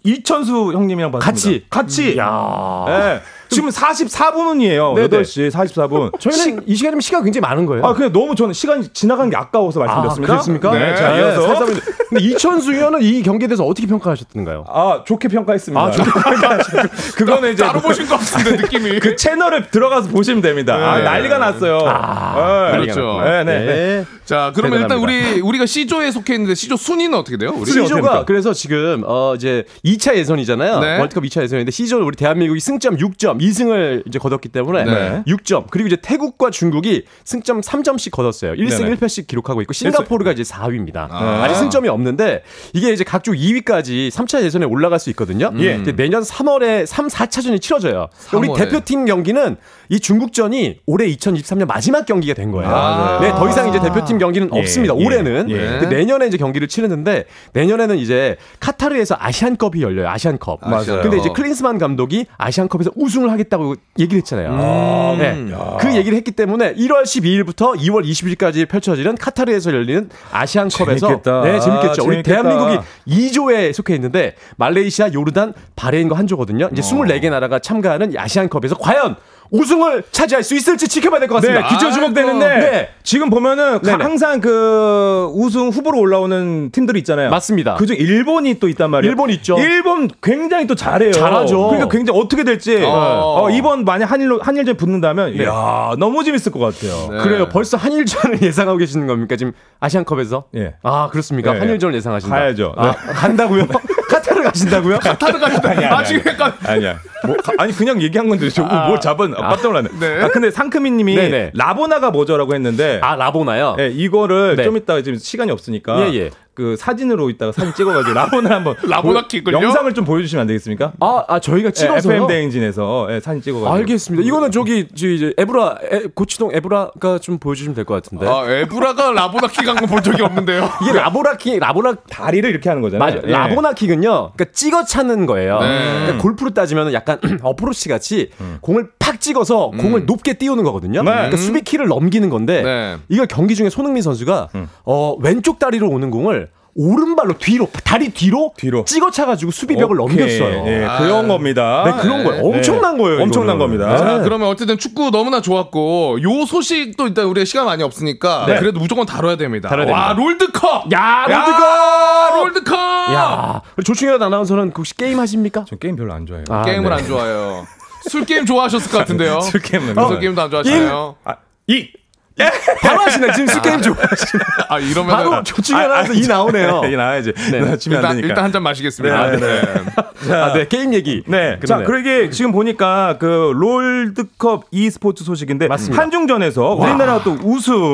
이천수 형님이랑 봤습니다. 같이? 같이. 야. 네. 지금 44분이에요. 네네. 8시 44분. 저희는 이 시간이면 시간 굉장히 많은 거예요. 아, 그냥 너무 저는 시간이 지나간 게 아까워서 아, 말씀드렸습니다. 그렇습니까? 네, 자, 이어서. 근데 이천수 위원은 이 경기에 대해서 어떻게 평가하셨던가요? 아, 좋게 평가했습니다. 아, 좋게 그거는 이제 따로 보신 것 같은데 느낌이. 그 채널에 들어가서 보시면 됩니다. 아, 네. 난리가 났어요. 아, 네. 그렇죠. 네, 네. 네. 자, 그러면 일단 대단합니다. 우리 우리가 C조에 속해 있는데 C조 순위는 어떻게 돼요? 우리? C조가? 그래서 지금 어 이제 2차 예선이잖아요. 네. 월드컵 2차 예선인데 C조는 우리 대한민국이 승점 6점, 2승을 이제 거뒀기 때문에 네. 6점. 그리고 이제 태국과 중국이 승점 3점씩 거뒀어요. 1승 네네. 1패씩 기록하고 있고 싱가포르가 이제 4위입니다. 아. 아직 승점이 없는데 이게 이제 각종 2위까지 3차 예선에 올라갈 수 있거든요. 예. 이제 내년 3월에 3, 4차전이 치러져요. 우리 3월에. 대표팀 경기는 이 중국전이 올해 2023년 마지막 경기가 된 거예요. 아. 네, 더 이상 이제 대표팀 경기는 예, 없습니다. 예, 올해는. 예. 내년에 이제 경기를 치르는데 내년에는 이제 카타르에서 아시안컵이 열려요. 아시안컵. 맞아요. 근데 이제 클린스만 감독이 아시안컵에서 우승을 하겠다고 얘기를 했잖아요. 네. 그 얘기를 했기 때문에 1월 12일부터 2월 20일까지 펼쳐지는 카타르에서 열리는 아시안컵에서 재밌겠다. 네, 재밌겠죠. 아, 우리 재밌겠다. 대한민국이 2조에 속해 있는데 말레이시아, 요르단, 바레인과 한 조거든요. 이제 24개 나라가 참가하는 이 아시안컵에서 과연 우승을 차지할 수 있을지 지켜봐야 될것 네, 같습니다. 기초 주목되는데 네. 지금 보면은 네네. 항상 그 우승 후보로 올라오는 팀들이 있잖아요. 맞습니다. 그중 일본이 또 있단 말이에요. 일본 있죠. 일본 굉장히 또 잘해요. 잘하죠. 그러니까 굉장히 어떻게 될지 어. 어, 이번 만약 한일로 한일전 붙는다면 네. 이야 너무 재밌을 것 같아요. 네. 그래요. 벌써 한일전을 예상하고 계시는 겁니까? 지금 아시안컵에서? 예. 아, 그렇습니까? 네. 한일전을 예상하신다. 가야죠. 아, 간다고요? 카타르 가신다고요? 카타르 아, 지금 약간 아니야. 뭐, 가- 아니 그냥 얘기한 건데 저뭘 잡은 아, 깜짝 놀랐네. 네. 아, 근데 상크미님이 네네. 라보나가 뭐죠라고 했는데 아, 라보나요? 예, 이거를 네. 좀 이따가 지금 시간이 없으니까 예, 예. 그 사진으로 이따가 사진 찍어가지고 라보나 한번 라보나 보- 킥을요? 영상을 좀 보여주시면 안 되겠습니까? 아, 아 저희가 찍어서요? FM 대행진에서 예, 사진 찍어가지고 알겠습니다. 이거는 저기 저 이제 에브라 에, 고치동 에브라가 좀 보여주시면 될 것 같은데. 아, 에브라가 라보나 킥한 거본 적이 없는데요. 이게 라보나 킥 라보나 다리를 이렇게 하는 거잖아요. 맞아. 예. 라보나 킥은요. 그러니까 찍어 차는 거예요. 네. 그러니까 골프로 따지면 약간 어프로치 같이 공을 팍 찍어서 공을 높게 띄우는 거거든요. 그러니까 수비 키를 넘기는 건데 네. 이걸 경기 중에 손흥민 선수가 어, 왼쪽 다리로 오는 공을 오른발로 뒤로 다리 뒤로, 뒤로. 찍어 차가지고 수비벽을 오케이. 넘겼어요. 예, 아. 그런 겁니다. 네, 그런 거예요. 엄청난 거예요, 엄청난 이거는. 겁니다. 자, 네. 그러면 어쨌든 축구 너무나 좋았고 요 소식도 일단 우리가 시간 많이 없으니까 네. 그래도 무조건 다뤄야 됩니다. 다뤄야 와, 롤드컵. 야, 야, 롤드컵. 야, 조충현 아나운서는 혹시 게임 하십니까? 전 게임 별로 안 좋아해요. 아, 게임을 네. 안 좋아해요. 술 게임 좋아하셨을 것 같은데요. 술 게임은 술. 게임도 안 좋아하시나요? 아, 이 바로 하시네. 지금 술 게임 좋아하시네. 아 이러면 바로 조충현 아나운서 이 나오네요. 이 나와야지. 네. 안 일단 되니까. 일단 한 잔 마시겠습니다. 네, 네. 네. 아, 네, 게임 얘기. 네. 자, 그러게 지금 보니까 그 롤드컵 e스포츠 소식인데 맞습니다. 한중전에서 우리나라가 또 우승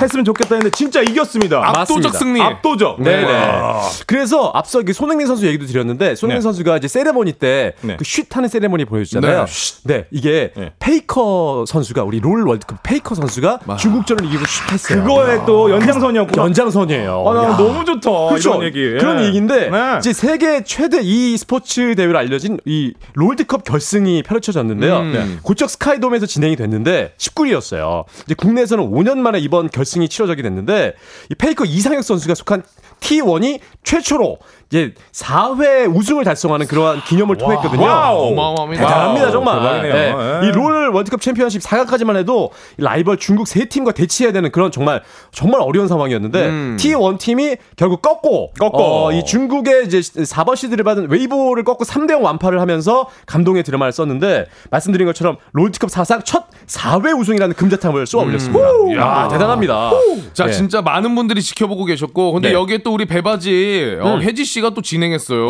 했으면 좋겠다 했는데 진짜 이겼습니다. 압도적 맞습니다. 승리. 압도적. 네네. 와. 그래서 앞서 그 손흥민 선수 얘기도 드렸는데 손흥민 네. 선수가 이제 세레머니 때 네. 그쉿 하는 세레머니 보여주잖아요. 네, 네, 이게 네. 페이커 선수가 우리 롤 월드컵 페이커 선수가 선수가 중국전을 이기고 쉿 했어요. 그거에 또 연장선이었고. 연장선이에요. 아, 나 야. 너무 좋다. 그렇죠. 이런 얘기. 예. 그런 얘기인데 네. 이제 세계 최대 e스포츠 대회로 알려진 이 롤드컵 결승이 펼쳐졌는데요. 음. 네. 고척 스카이돔에서 진행이 됐는데 19일이었어요. 이제 국내에서는 5년 만에 이번 결승이 치러지게 됐는데 이 페이커 이상혁 선수가 속한 T1이 최초로 이제 4회 우승을 달성하는 그러한 기염을 토했거든요. 와우. 어마어마합니다. 대단합니다, 와우, 정말. 대박이네요. 네. 예. 이롤 월드컵 챔피언십 4강까지만 해도 라이벌 중국 세 팀과 대치해야 되는 그런 정말 정말 어려운 상황이었는데 음. T1 팀이 결국 꺾고 꺾고. 어, 이 중국의 이제 4번 시드를 받은 웨이보를 꺾고 3대 0 완파를 하면서 감동의 드라마를 썼는데 말씀드린 것처럼 롤드컵 사상 첫 4회 우승이라는 금자탑을 쏘아 올렸습니다. 음. 야, 대단합니다. 자, 네. 진짜 많은 분들이 지켜보고 계셨고, 근데 네. 여기에 또 우리 배바지 어, 음. 혜지 씨가 또 진행했어요.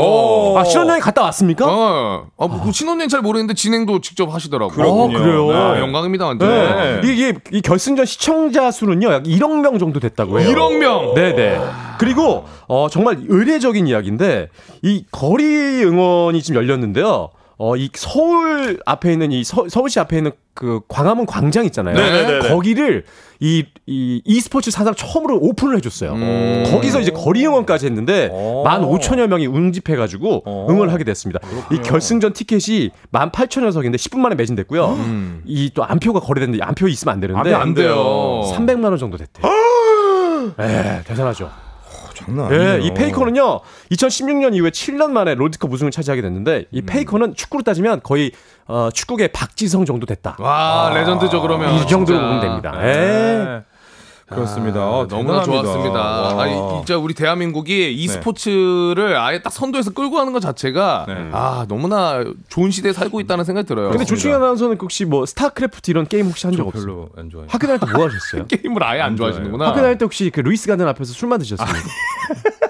아, 신혼여행 갔다 왔습니까? 어, 아, 뭐 신혼여행 잘 모르겠는데 진행도 직접 하시더라고요. 그렇군요. 그래요? 아, 영광입니다, 완전. 네. 이게 이 결승전 시청자 수는요, 약 1억 명 정도 됐다고 해요. 1억 명? 네네. 그리고 어, 정말 의례적인 이야기인데 이 거리 응원이 지금 열렸는데요. 어, 이 서울 앞에 있는 이 서, 서울시 앞에 있는 그 광화문 광장 있잖아요. 네네네네. 거기를 이, 이 e스포츠 사상 처음으로 오픈을 해줬어요. 음. 거기서 이제 거리 응원까지 했는데 오. 만 5천여 명이 응집해가지고 응원을 하게 됐습니다. 이 결승전 티켓이 만 8천여 석인데 10분 만에 매진됐고요. 음. 이또 안표가 거래됐는데 안표 있으면 안 되는데 안 돼요. 300만 원 정도 됐대요. 예, 대단하죠. 장난 예, 아니에요. 이 페이커는요, 2016년 이후에 7년 만에 롤드컵 우승을 차지하게 됐는데, 이 페이커는 축구로 따지면 거의, 어, 축구계 박지성 정도 됐다. 와, 레전드죠, 그러면. 이 정도로. 보면 됩니다. 네. 예. 그렇습니다. 아, 어, 너무나 대단합니다. 좋았습니다. 와. 아니, 진짜 우리 대한민국이 e스포츠를 아예 딱 선도해서 끌고 가는 것 자체가 네. 아, 너무나 좋은 시대에 살고 있다는 생각이 들어요. 근데 조충현 아나운서는 혹시 뭐 스타크래프트 이런 게임 혹시 한 적 없어요? 별로 안 좋아해요. 학교 다닐 때 뭐 하셨어요? 게임을 아예 안, 안 좋아하시는구나. 학교 다닐 때 혹시 그 루이스 가든 앞에서 술만 드셨어요?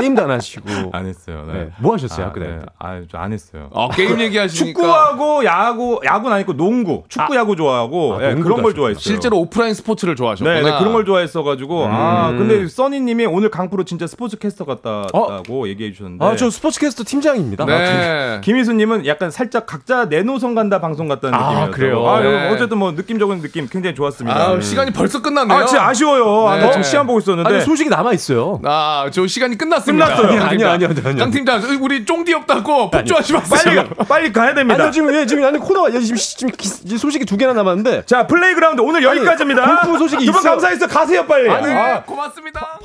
게임도 안 하시고. 안 했어요. 네. 네. 뭐 하셨어요, 아, 학교 다닐 네. 때? 아, 저안 했어요. 아, 게임 얘기하시니까 축구하고 야구, 야구는 아니고 농구, 축구, 야구 좋아하고 아, 예, 그런 걸. 좋아했어요. 실제로 오프라인 스포츠를 좋아하셨구나. 네, 네, 그런 걸 좋아했어가지고 아 음. 근데 써니님이 오늘 강프로 진짜 스포츠 캐스터 같다고 얘기해 주셨는데 아, 저 스포츠 캐스터 팀장입니다. 네. 김희수님은 약간 살짝 각자 내노선 간다 방송 같다는 아, 느낌이었어요. 그래요? 아, 네. 어쨌든 뭐 느낌적인 느낌 굉장히 좋았습니다. 아, 음. 시간이 벌써 끝났네요. 아, 진짜 아쉬워요. 아, 나 네. 지금 시간 보고 있었는데. 아니, 소식이 남아 있어요. 아, 저 시간이 끝났습니다. 끝났어요. 아니, 아니, 아니, 아니, 아니. 강 팀장, 우리 쫑디 없다고 폭주하지 마세요. 빨리 빨리 가야 됩니다. 아니, 지금, 예, 지금, 아니, 코너가, 예, 지금, 지금 기- 소식이 두 개나 남았는데. 자 플레이그라운드 오늘 여기까지입니다. 골프 소식이 두분 있어요. 감사해서 가세요 빨리. 아니, 아, 고맙습니다.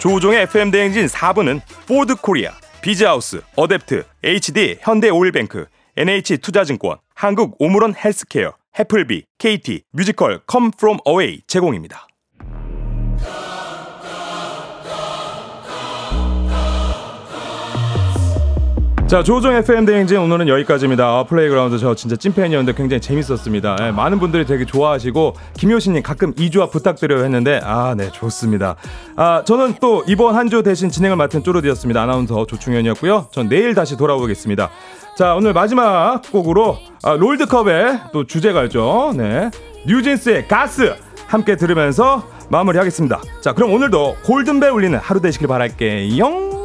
조우종의 FM 대행진 4부는 포드 코리아, 비즈하우스, 어댑트, HD, 현대 오일뱅크, NH 투자증권, 한국 오므론 헬스케어, 해플비, KT, 뮤지컬 Come From Away 제공입니다. 자, 조우종 FM 대행진 오늘은 여기까지입니다. 아, 플레이그라운드 저 진짜 찐팬이었는데 굉장히 재밌었습니다. 예, 많은 분들이 되게 좋아하시고 김효신님 가끔 이 조합 부탁드려요 했는데 아, 네, 좋습니다. 아, 저는 또 이번 한 주 대신 진행을 맡은 쪼르디였습니다. 아나운서 조충현이었고요. 전 내일 다시 돌아오겠습니다. 자, 오늘 마지막 곡으로 아, 롤드컵의 또 주제가죠. 네, 뉴진스의 가스 함께 들으면서 마무리하겠습니다. 자, 그럼 오늘도 골든벨 울리는 하루 되시길 바랄게요.